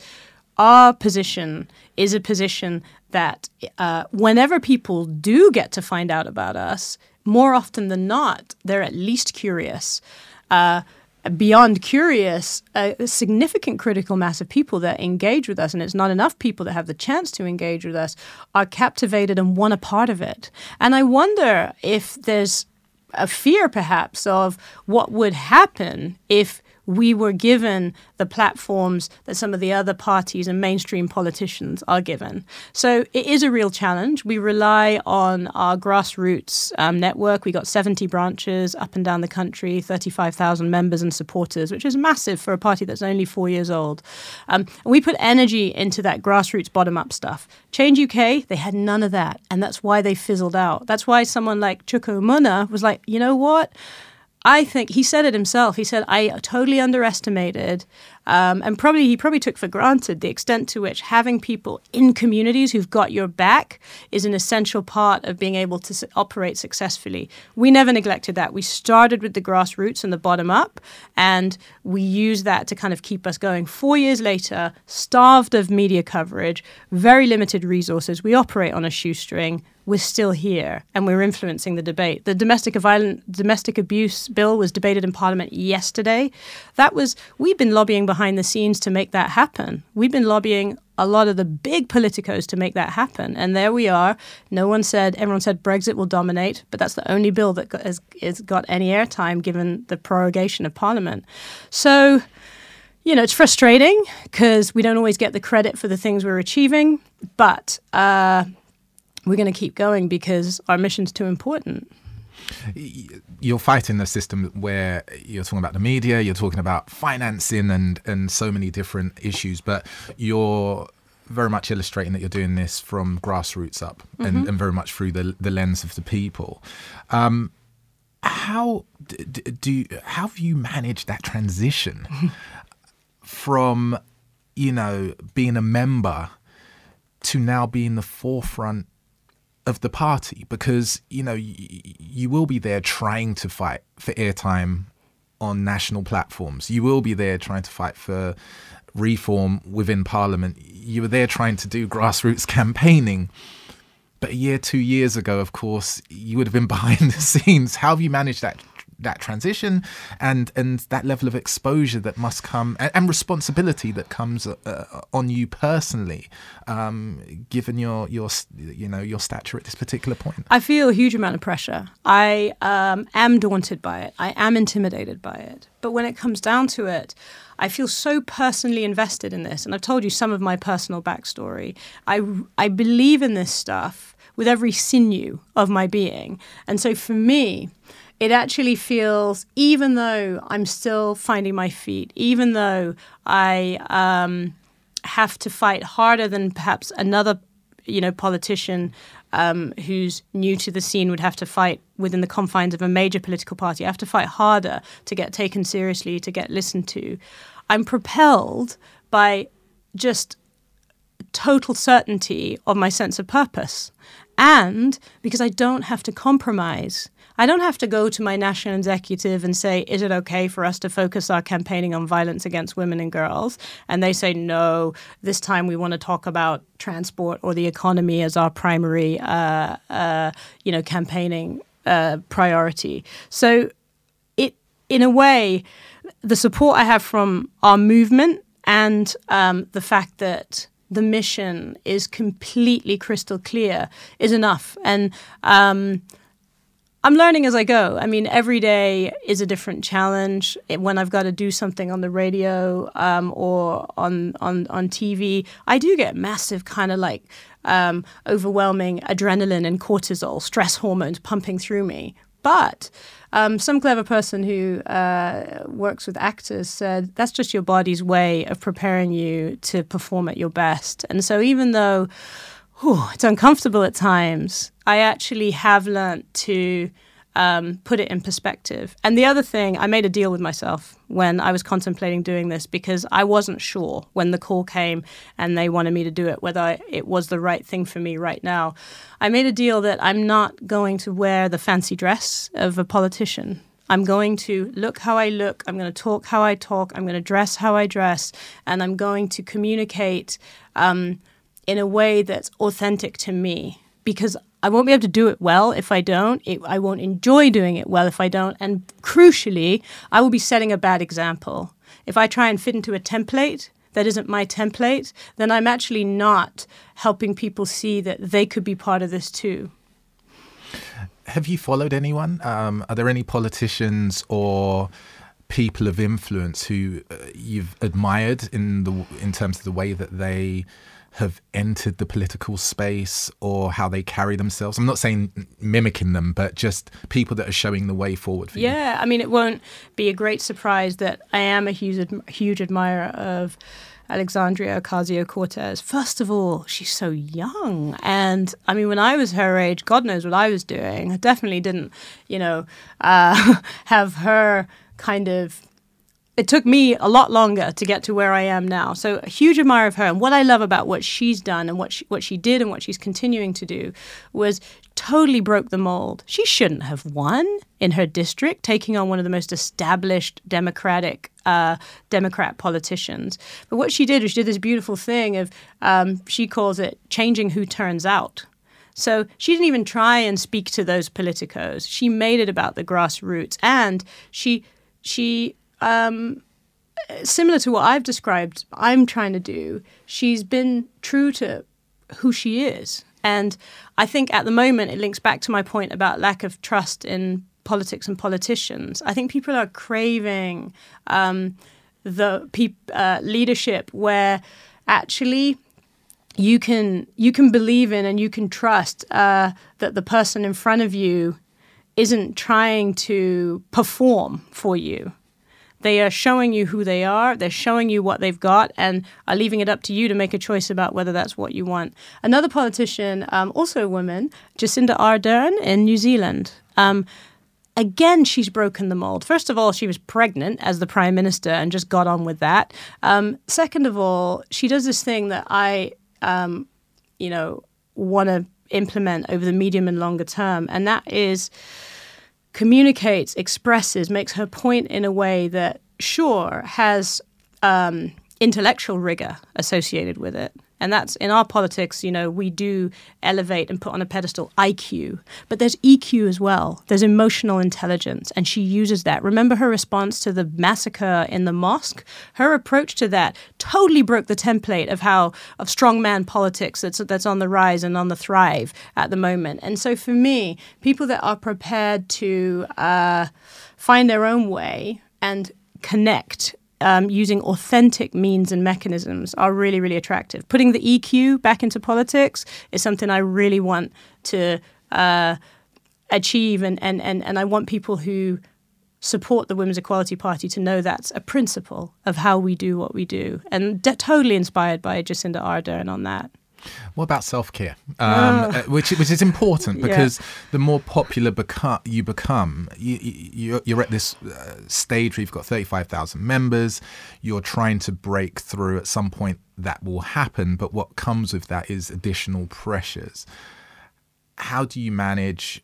B: our position is a position that uh, whenever people do get to find out about us, more often than not, they're at least curious. Uh, beyond curious, a, a, significant critical mass of people that engage with us, and it's not enough people that have the chance to engage with us, are captivated and want a part of it. And I wonder if there's a fear, perhaps, of what would happen if we were given the platforms that some of the other parties and mainstream politicians are given. So it is a real challenge. We rely on our grassroots um, network. We got 70 branches up and down the country, 35,000 members and supporters, which is massive for a party that's only four years old. Um, and we put energy into that grassroots bottom up stuff. Change UK, they had none of that. And that's why they fizzled out. That's why someone like Chuka Umunna was like, you know what? I think he said it himself. He said, I totally underestimated um, and probably he probably took for granted the extent to which having people in communities who've got your back is an essential part of being able to operate successfully. We never neglected that. We started with the grassroots and the bottom up, and we used that to kind of keep us going. Four years later, starved of media coverage, very limited resources, we operate on a shoestring we're still here and we're influencing the debate. The domestic violent domestic abuse bill was debated in Parliament yesterday. That was we've been lobbying behind the scenes to make that happen. We've been lobbying a lot of the big politicos to make that happen. And there we are. No one said, everyone said Brexit will dominate, but that's the only bill that has, has got any airtime given the prorogation of Parliament. So, you know, it's frustrating because we don't always get the credit for the things we're achieving, but uh, we're going to keep going because our mission's too important.
A: You're fighting the system where you're talking about the media, you're talking about financing and, and so many different issues, but you're very much illustrating that you're doing this from grassroots up mm-hmm. and, and, very much through the, the lens of the people. Um, how do you, how have you managed that transition *laughs* from you know being a member to now being the forefront of the party because you know y- you will be there trying to fight for airtime on national platforms. You will be there trying to fight for reform within parliament. You were there trying to do grassroots *laughs* campaigning. But a year, two years ago, of course, you would have been *laughs* behind the scenes. How have you managed that that transition and and that level of exposure that must come and, and responsibility that comes uh, on you personally, um, given your your you know your stature at this particular point?
B: I feel a huge amount of pressure. I um, am daunted by it. I am intimidated by it. But when it comes down to it, I feel so personally invested in this. And I've told you some of my personal backstory. I, I believe in this stuff with every sinew of my being. And so for me, it actually feels, even though I'm still finding my feet, even though I um, have to fight harder than perhaps another, you know, politician um, who's new to the scene would have to fight within the confines of a major political party. I have to fight harder to get taken seriously, to get listened to. I'm propelled by just total certainty of my sense of purpose. And because I don't have to compromise I don't have to go to my national executive and say, is it okay for us to focus our campaigning on violence against women and girls? And they say, no, this time we want to talk about transport or the economy as our primary, uh, uh, you know, campaigning uh, priority. So it, in a way, the support I have from our movement and um, the fact that the mission is completely crystal clear is enough. And um, I'm learning as I go. I mean, every day is a different challenge. When I've got to do something on the radio um, or on, on, on TV, I do get massive kind of like um, overwhelming adrenaline and cortisol, stress hormones pumping through me. But um, some clever person who uh, works with actors said that's just your body's way of preparing you to perform at your best. And so, even though whew, it's uncomfortable at times, I actually have learnt to um, put it in perspective. And the other thing, I made a deal with myself when I was contemplating doing this because I wasn't sure when the call came and they wanted me to do it whether it was the right thing for me right now. I made a deal that I'm not going to wear the fancy dress of a politician. I'm going to look how I look. I'm going to talk how I talk. I'm going to dress how I dress. And I'm going to communicate um, in a way that's authentic to me because I won't be able to do it well if I don't. It, I won't enjoy doing it well if I don't. And crucially, I will be setting a bad example. If I try and fit into a template that isn't my template, then I'm actually not helping people see that they could be part of this too.
A: Have you followed anyone? Um, are there any politicians or people of influence who uh, you've admired in the in terms of the way that they have entered the political space or how they carry themselves? I'm not saying mimicking them, but just people that are showing the way forward for
B: yeah,
A: you.
B: Yeah, I mean, it won't be a great surprise that I am a huge, huge admirer of. Alexandria Ocasio Cortez. First of all, she's so young. And I mean, when I was her age, God knows what I was doing. I definitely didn't, you know, uh, *laughs* have her kind of it took me a lot longer to get to where I am now. So a huge admirer of her. And what I love about what she's done and what she, what she did and what she's continuing to do was totally broke the mold. She shouldn't have won in her district, taking on one of the most established Democratic uh, Democrat politicians. But what she did was she did this beautiful thing of um, she calls it changing who turns out. So she didn't even try and speak to those politicos. She made it about the grassroots, and she she um, similar to what I've described, I'm trying to do, she's been true to who she is. And I think at the moment it links back to my point about lack of trust in politics and politicians. I think people are craving um, the pe- uh, leadership where actually you can you can believe in and you can trust uh, that the person in front of you isn't trying to perform for you they are showing you who they are, they're showing you what they've got, and are leaving it up to you to make a choice about whether that's what you want. Another politician, um, also a woman, Jacinda Ardern in New Zealand. Um, again, she's broken the mold. First of all, she was pregnant as the prime minister and just got on with that. Um, second of all, she does this thing that I, um, you know, want to implement over the medium and longer term, and that is communicates, expresses, makes her point in a way that, sure, has um, intellectual rigor associated with it. And that's in our politics, you know, we do elevate and put on a pedestal IQ, but there's EQ as well. There's emotional intelligence, and she uses that. Remember her response to the massacre in the mosque? Her approach to that totally broke the template of how of strongman politics that's that's on the rise and on the thrive at the moment. And so for me, people that are prepared to uh, find their own way and connect um, using authentic means and mechanisms are really, really attractive. Putting the EQ back into politics is something I really want to uh, achieve, and, and, and, and I want people who support the Women's Equality Party to know that's a principle of how we do what we do. And de- totally inspired by Jacinda Ardern on that.
A: What about self care, um, oh. which which is important *laughs* because yeah. the more popular beca- you become, you, you, you're at this uh, stage where you've got thirty five thousand members. You're trying to break through. At some point, that will happen, but what comes with that is additional pressures. How do you manage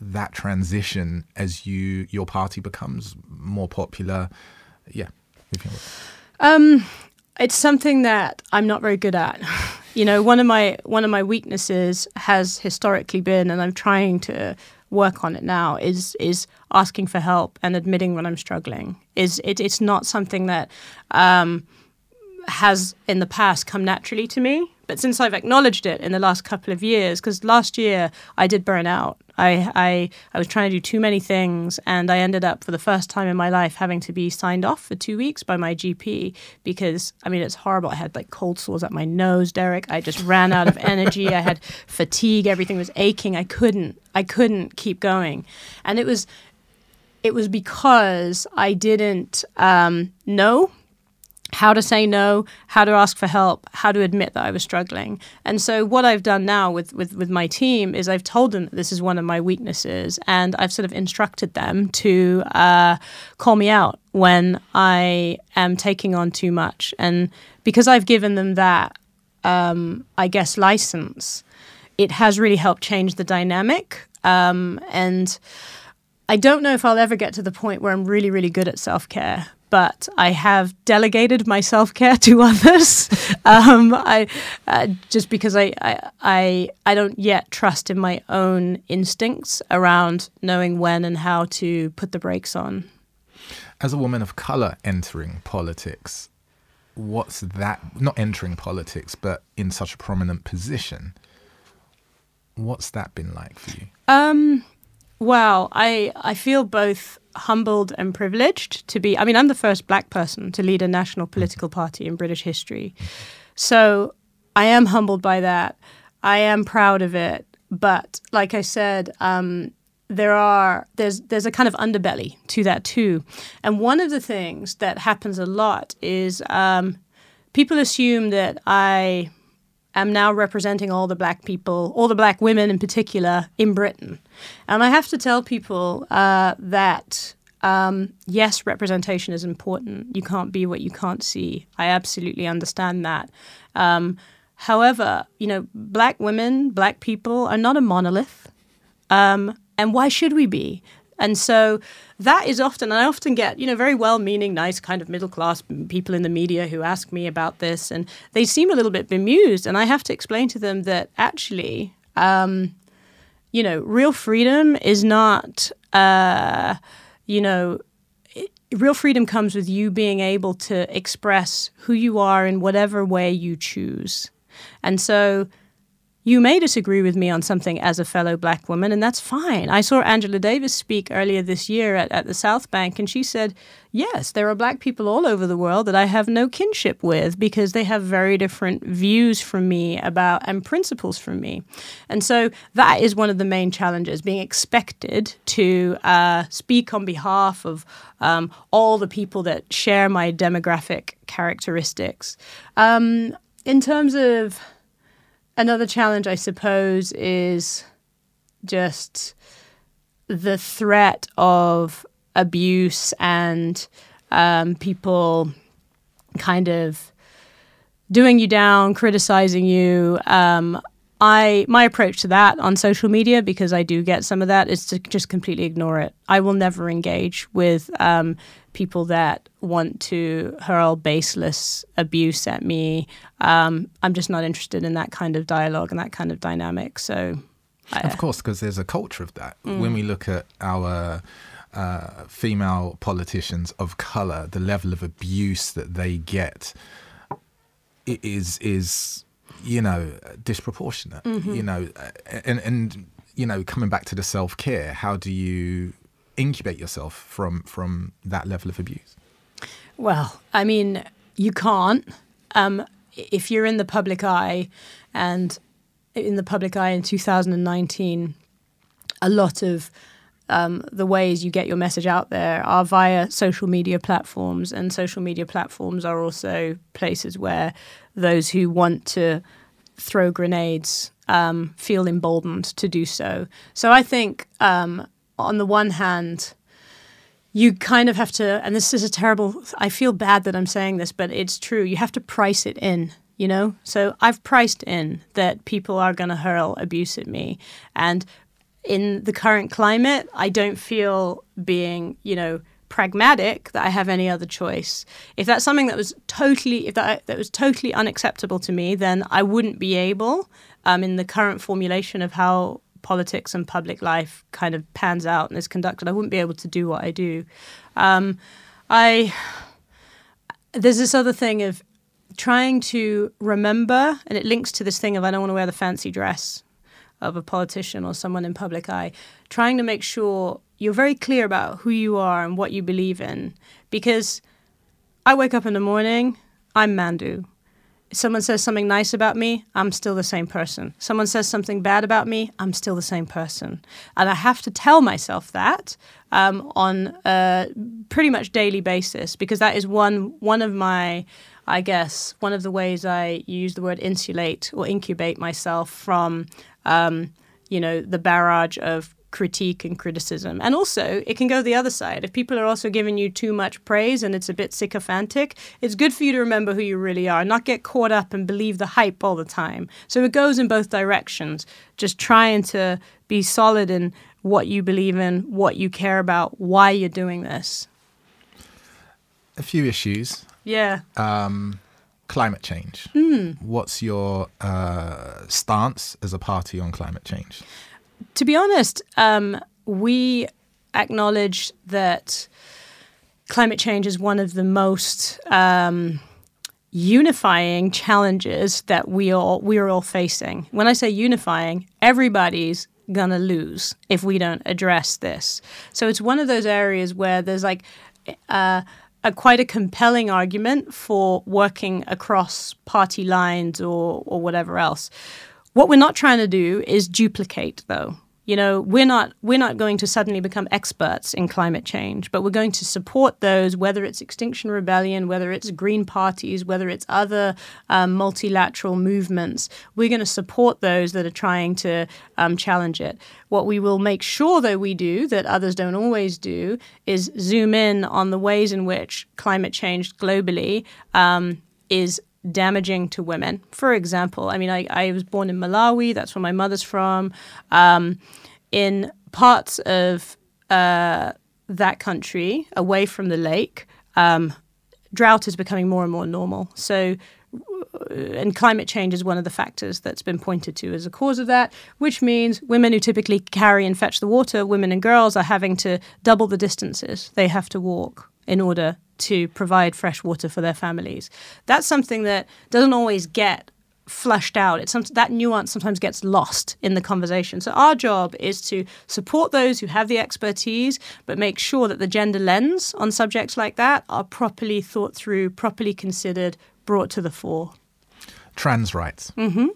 A: that transition as you your party becomes more popular? Yeah.
B: Um, it's something that I'm not very good at. *laughs* you know, one of my one of my weaknesses has historically been, and I'm trying to work on it now, is is asking for help and admitting when I'm struggling. Is it, it's not something that um, has in the past come naturally to me. But since I've acknowledged it in the last couple of years, because last year I did burn out. I, I I was trying to do too many things, and I ended up for the first time in my life having to be signed off for two weeks by my GP because I mean it's horrible. I had like cold sores at my nose, Derek. I just ran out of energy. I had *laughs* fatigue. Everything was aching. I couldn't I couldn't keep going, and it was it was because I didn't um, know how to say no, how to ask for help, how to admit that I was struggling. And so what I've done now with, with, with my team is I've told them that this is one of my weaknesses and I've sort of instructed them to uh, call me out when I am taking on too much. And because I've given them that, um, I guess, license, it has really helped change the dynamic. Um, and I don't know if I'll ever get to the point where I'm really, really good at self care but I have delegated my self care to *laughs* others. um, I uh, just because I, I, I I don't yet trust in my own instincts around knowing when and how to put the brakes on.
A: As a woman of color entering politics, what's that? Not entering politics, but in such a prominent position. What's that been like for you?
B: Um, well, I I feel both humbled and privileged to be. I mean, I'm the first black person to lead a national political party in British history. So I am humbled by that. I am proud of it. But like I said, um, there are there's there's a kind of underbelly to that too. And one of the things that happens a lot is um, people assume that I am now representing all the black people, all the black women in particular, in Britain. And I have to tell people uh, that um, yes, representation is important. You can't be what you can't see. I absolutely understand that. Um, however, you know, black women, black people are not a monolith. Um, and why should we be? And so that is often, and I often get, you know, very well meaning, nice kind of middle class people in the media who ask me about this, and they seem a little bit bemused. And I have to explain to them that actually, um, you know, real freedom is not, uh, you know, real freedom comes with you being able to express who you are in whatever way you choose. And so, you may disagree with me on something as a fellow black woman, and that's fine. I saw Angela Davis speak earlier this year at, at the South Bank, and she said, Yes, there are black people all over the world that I have no kinship with because they have very different views from me about and principles from me. And so that is one of the main challenges being expected to uh, speak on behalf of um, all the people that share my demographic characteristics. Um, in terms of Another challenge, I suppose, is just the threat of abuse and um, people kind of doing you down, criticizing you. Um, I my approach to that on social media because I do get some of that is to just completely ignore it. I will never engage with um, people that want to hurl baseless abuse at me. Um, I'm just not interested in that kind of dialogue and that kind of dynamic. So, I,
A: of course, because there's a culture of that. Mm. When we look at our uh, female politicians of color, the level of abuse that they get is is you know disproportionate. Mm-hmm. You know, and and you know, coming back to the self care, how do you incubate yourself from from that level of abuse?
B: Well, I mean, you can't. Um, if you're in the public eye, and in the public eye in 2019, a lot of um, the ways you get your message out there are via social media platforms, and social media platforms are also places where those who want to throw grenades um, feel emboldened to do so. So I think um, on the one hand, you kind of have to, and this is a terrible, I feel bad that I'm saying this, but it's true. You have to price it in, you know? So I've priced in that people are going to hurl abuse at me. And in the current climate, I don't feel being, you know, pragmatic that I have any other choice. If that's something that was totally, if that, that was totally unacceptable to me, then I wouldn't be able, um, in the current formulation of how politics and public life kind of pans out and is conducted, I wouldn't be able to do what I do. Um, I there's this other thing of trying to remember, and it links to this thing of I don't want to wear the fancy dress of a politician or someone in public eye, trying to make sure you're very clear about who you are and what you believe in. Because I wake up in the morning, I'm Mandu someone says something nice about me, I'm still the same person. Someone says something bad about me, I'm still the same person. And I have to tell myself that um, on a pretty much daily basis because that is one one of my I guess one of the ways I use the word insulate or incubate myself from um, you know the barrage of critique and criticism. And also, it can go the other side. If people are also giving you too much praise and it's a bit sycophantic, it's good for you to remember who you really are, not get caught up and believe the hype all the time. So it goes in both directions. Just trying to be solid in what you believe in, what you care about, why you're doing this.
A: A few issues.
B: Yeah.
A: Um, climate change.
B: Mm.
A: What's your uh, stance as a party on climate change?
B: To be honest, um, we acknowledge that climate change is one of the most um, unifying challenges that we all we are all facing. When I say unifying, everybody's gonna lose if we don't address this. So it's one of those areas where there's like uh, a quite a compelling argument for working across party lines or or whatever else. What we're not trying to do is duplicate, though. You know, we're not we're not going to suddenly become experts in climate change, but we're going to support those, whether it's Extinction Rebellion, whether it's green parties, whether it's other um, multilateral movements. We're going to support those that are trying to um, challenge it. What we will make sure, though, we do that others don't always do, is zoom in on the ways in which climate change globally um, is damaging to women. For example, I mean, I, I was born in Malawi, that's where my mother's from. Um, in parts of uh, that country, away from the lake, um, drought is becoming more and more normal. So, uh, and climate change is one of the factors that's been pointed to as a cause of that, which means women who typically carry and fetch the water, women and girls, are having to double the distances they have to walk in order to provide fresh water for their families. That's something that doesn't always get flushed out. It's some, that nuance sometimes gets lost in the conversation. So our job is to support those who have the expertise, but make sure that the gender lens on subjects like that are properly thought through, properly considered, brought to the fore.
A: Trans rights.
B: Mm-hmm.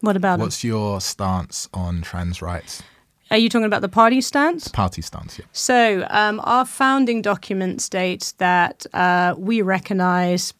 B: What about it?
A: What's them? your stance on trans rights?
B: Are you talking about the party stance?
A: Party stance, yeah.
B: So, um, our founding document states that uh, we recognize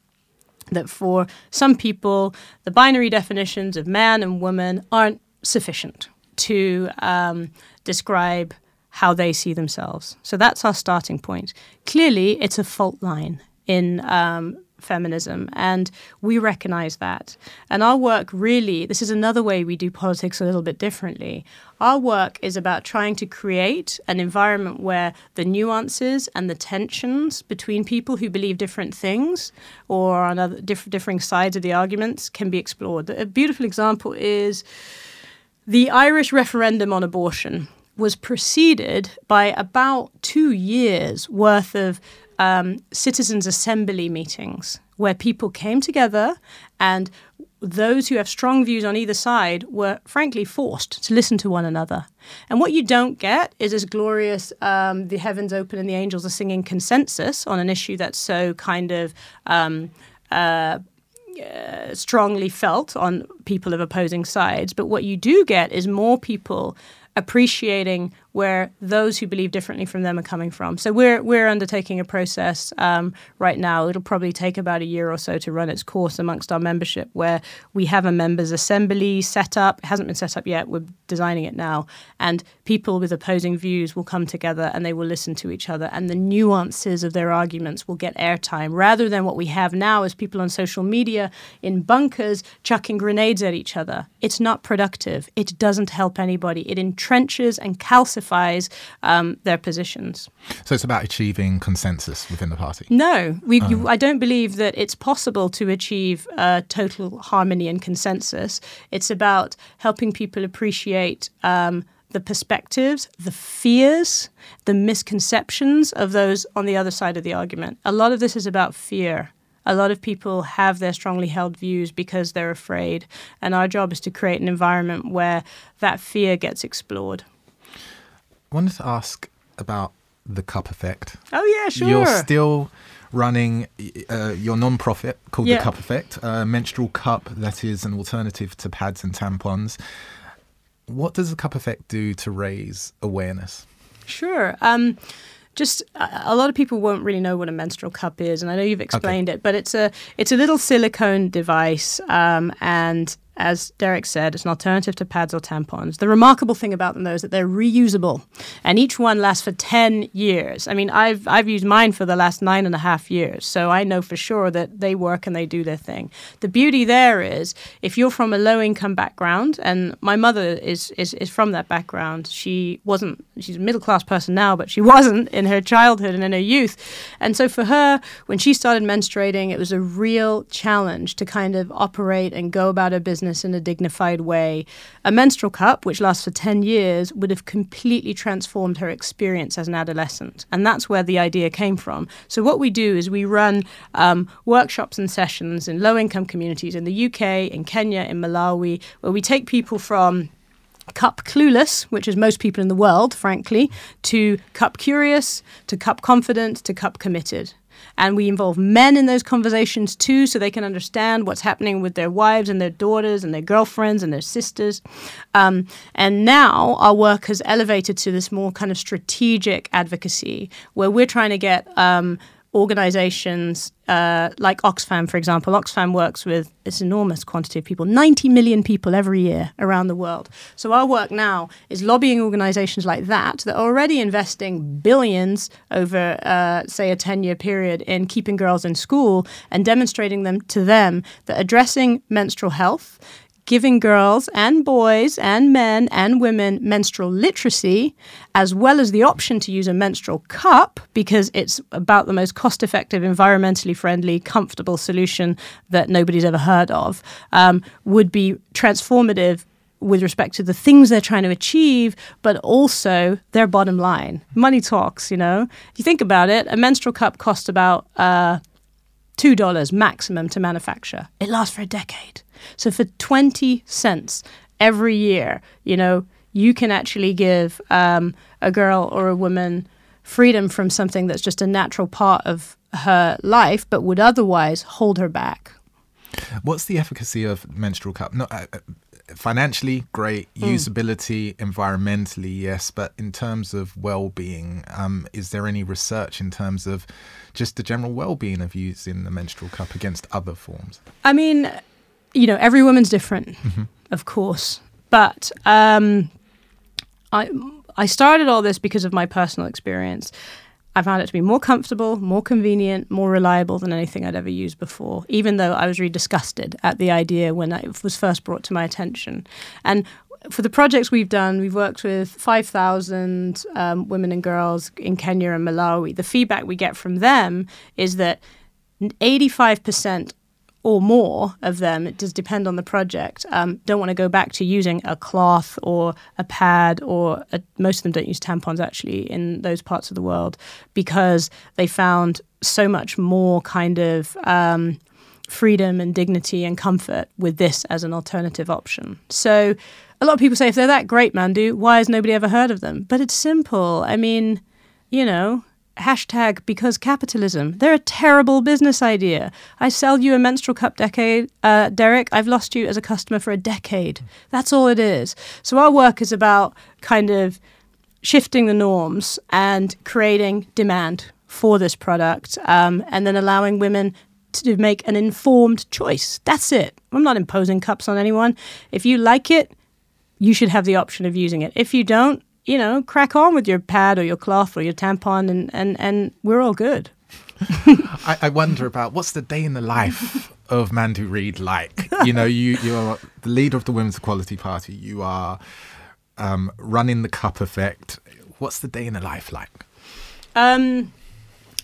B: that for some people, the binary definitions of man and woman aren't sufficient to um, describe how they see themselves. So, that's our starting point. Clearly, it's a fault line in um, feminism, and we recognize that. And our work really, this is another way we do politics a little bit differently. Our work is about trying to create an environment where the nuances and the tensions between people who believe different things or on other diff- differing sides of the arguments can be explored. A beautiful example is the Irish referendum on abortion was preceded by about two years worth of um, citizens' assembly meetings where people came together and those who have strong views on either side were frankly forced to listen to one another. And what you don't get is as glorious um, the heavens open and the angels are singing consensus on an issue that's so kind of. Um, uh, strongly felt on people of opposing sides. But what you do get is more people appreciating where those who believe differently from them are coming from. So we're we're undertaking a process um, right now. It'll probably take about a year or so to run its course amongst our membership, where we have a members' assembly set up. It hasn't been set up yet. We're designing it now, and people with opposing views will come together and they will listen to each other, and the nuances of their arguments will get airtime rather than what we have now as people on social media in bunkers chucking grenades at each other. It's not productive. It doesn't help anybody. It entrenches and calcifies justifies um, their positions.
A: So it's about achieving consensus within the party?
B: No, we, oh. you, I don't believe that it's possible to achieve uh, total harmony and consensus. It's about helping people appreciate. Um, the perspectives, the fears, the misconceptions of those on the other side of the argument. A lot of this is about fear. A lot of people have their strongly held views because they're afraid. And our job is to create an environment where that fear gets explored
A: wanted to ask about the cup effect.
B: Oh yeah, sure.
A: You're still running uh, your non-profit called yeah. the Cup Effect, a menstrual cup that is an alternative to pads and tampons. What does the Cup Effect do to raise awareness?
B: Sure. Um, just a lot of people won't really know what a menstrual cup is, and I know you've explained okay. it, but it's a it's a little silicone device, um, and as Derek said, it's an alternative to pads or tampons. The remarkable thing about them, though, is that they're reusable, and each one lasts for 10 years. I mean, I've, I've used mine for the last nine and a half years, so I know for sure that they work and they do their thing. The beauty there is if you're from a low income background, and my mother is, is, is from that background, she wasn't, she's a middle class person now, but she *laughs* wasn't in her childhood and in her youth. And so for her, when she started menstruating, it was a real challenge to kind of operate and go about her business business in a dignified way. A menstrual cup, which lasts for 10 years, would have completely transformed her experience as an adolescent. And that's where the idea came from. So, what we do is we run um, workshops and sessions in low income communities in the UK, in Kenya, in Malawi, where we take people from cup clueless, which is most people in the world, frankly, to cup curious, to cup confident, to cup committed. And we involve men in those conversations too, so they can understand what's happening with their wives and their daughters and their girlfriends and their sisters. Um, and now our work has elevated to this more kind of strategic advocacy where we're trying to get um, organizations uh, like Oxfam, for example. Oxfam works with this enormous quantity of people, 90 million people every year around the world. So our work now is lobbying organizations like that that are already investing billions over, uh, say, a 10 year period in keeping girls in school and demonstrating them to them that addressing menstrual health giving girls and boys and men and women menstrual literacy, as well as the option to use a menstrual cup because it's about the most cost effective, environmentally friendly, comfortable solution that nobody's ever heard of, um, would be transformative with respect to the things they're trying to achieve, but also their bottom line. Money talks, you know. If you think about it, a menstrual cup costs about uh, $2 maximum to manufacture. It lasts for a decade. So for 20 cents every year, you know, you can actually give um, a girl or a woman freedom from something that's just a natural part of her life, but would otherwise hold her back.
A: What's the efficacy of menstrual cup? Not uh, uh financially, great. Mm. Usability, environmentally, yes. But in terms of well-being, um, is there any research in terms of just the general well-being of using the menstrual cup against other forms?
B: I mean, you know, every woman's different, mm-hmm. of course. But um, I I started all this because of my personal experience. I found it to be more comfortable, more convenient, more reliable than anything I'd ever used before, even though I was really disgusted at the idea when it was first brought to my attention. And for the projects we've done, we've worked with 5,000 um, women and girls in Kenya and Malawi. The feedback we get from them is that 85% or more of them, it does depend on the project, um, don't want to go back to using a cloth or a pad, or a, most of them don't use tampons actually in those parts of the world because they found so much more kind of um, freedom and dignity and comfort with this as an alternative option. So a lot of people say if they're that great, Mandu, why has nobody ever heard of them? But it's simple. I mean, you know, hashtag because capitalism. They're a terrible business idea. I sell you a menstrual cup decade, uh, Derek. I've lost you as a customer for a decade. That's all it is. So our work is about kind of shifting the norms and creating demand for this product, um, and then allowing women to make an informed choice. That's it. I'm not imposing cups on anyone. If you like it, you should have the option of using it. If you don't, you know, crack on with your pad or your cloth or your tampon, and and and we're all good. *laughs*
A: I, I, wonder about what's the day in the life of Mandu Reid like. You know, you you're the leader of the Women's Equality Party. You are um, running the cup effect. What's the day in the life like?
B: Um,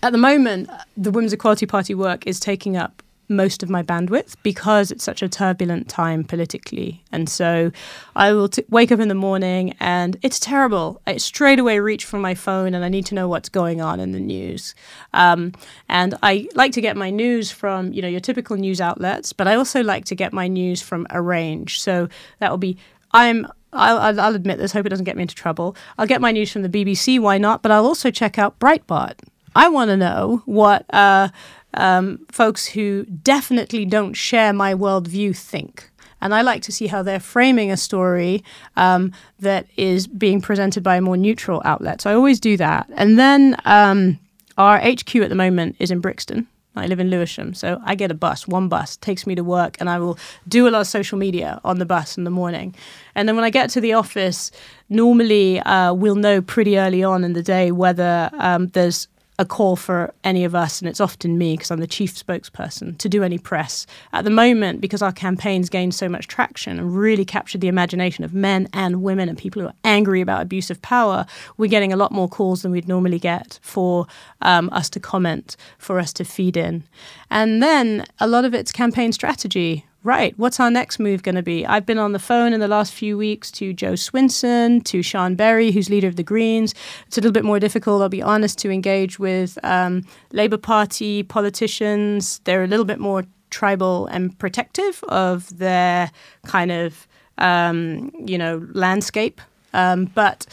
B: at the moment, the Women's Equality Party work is taking up most of my bandwidth because it's such a turbulent time politically. And so I will t- wake up in the morning and it's terrible. I straight away reach for my phone and I need to know what's going on in the news. Um, and I like to get my news from, you know, your typical news outlets, but I also like to get my news from a range. So that will be, I'm I'll, I'll, admit this, hope it doesn't get me into trouble. I'll get my news from the BBC, why not? But I'll also check out Breitbart. I want to know what uh, um, folks who definitely don't share my worldview think. And I like to see how they're framing a story um, that is being presented by a more neutral outlet. So I always do that. And then um, our HQ at the moment is in Brixton. I live in Lewisham, so I get a bus, one bus takes me to work, and I will do a lot of social media on the bus in the morning. And then when I get to the office, normally uh, we'll know pretty early on in the day whether um, there's a call for any of us, and it's often me because I'm the chief spokesperson, to do any press. At the moment, because our campaigns gained so much traction and really captured the imagination of men and women and people who are angry about abuse of power, we're getting a lot more calls than we'd normally get for um, us to comment, for us to feed in. And then a lot of it's campaign strategy right, what's our next move going to be? I've been on the phone in the last few weeks to Jo Swinson, to Siân Berry, who's leader of the Greens. It's a little bit more difficult, I'll be honest, to engage with um, Labour Party politicians. They're a little bit more tribal and protective of their kind of, um, you know, landscape. Um, but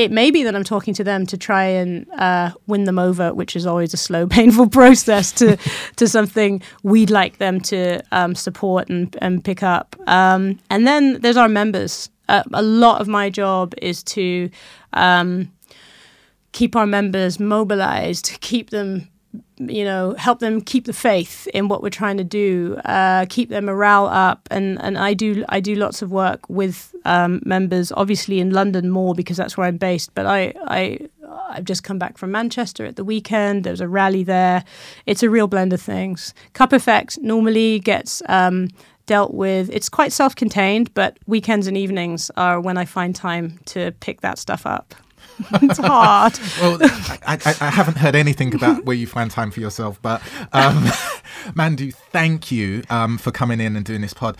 B: it may be that I'm talking to them to try and uh, win them over, which is always a slow, *laughs* painful process to to something we'd like them to um, support and, and pick up. Um, and then there's our members. Uh, a lot of my job is to um, keep our members mobilized, keep them you know, help them keep the faith in what we're trying to do, uh, keep their morale up, and and I do I do lots of work with um, members, obviously in London more because that's where I'm based. But I I I've just come back from Manchester at the weekend. There was a rally there. It's a real blend of things. Cup effect normally gets. Um, dealt with it's quite self-contained but weekends and evenings are when i find time to pick that stuff up *laughs* it's hard.
A: well, I, I, I, haven't heard anything about where you find time for yourself, but um, *laughs* Mandu, thank you um, for coming in and doing this pod.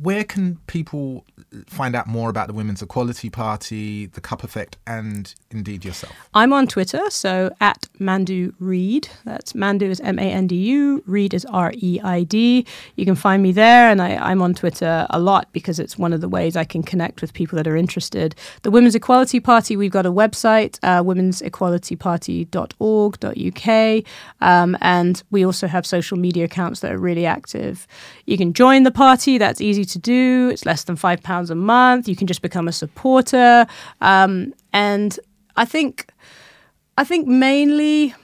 A: Where can people find out more about the Women's Equality Party, the Cup Effect, and indeed yourself?
B: I'm on Twitter, so at Mandu Reid. That's Mandu is M A N D U, Reid is R E I D. You can find me there, and I, I'm on Twitter a lot because it's one of the ways I can connect with people that are interested. The Women's Equality Party, we've got a website, uh, womensequalityparty.org.uk, um, and we also have social media accounts that are really active. You can join the party, that's easy to do. It's less than £5 a month. You can just become a supporter. Um, and I think, I think mainly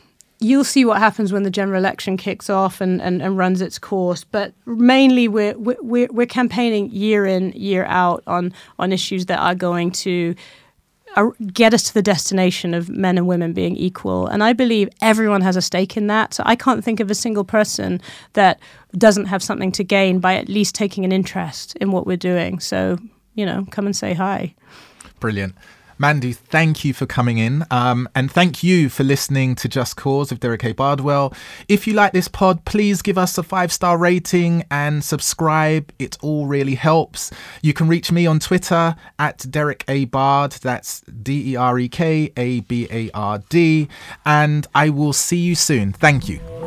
B: you'll see what happens when the general election kicks off and, and, and runs its course. But mainly, we're, we're, we're campaigning year in, year out on, on issues that are going to get us to the destination of men and women being equal. And I believe everyone has a stake in that. So I can't think of a single person that doesn't have something to gain by at least taking an interest in what we're doing. So, you know, come and say hi.
A: Brilliant. Mandu, thank you for coming in. Um, and thank you for listening to Just Cause with Derek A. Bardowell. If you like this pod, please give us a five star rating and subscribe. It all really helps. You can reach me on Twitter at Derek A. Bard. That's D E R E K A B A R D. And I will see you soon. Thank you.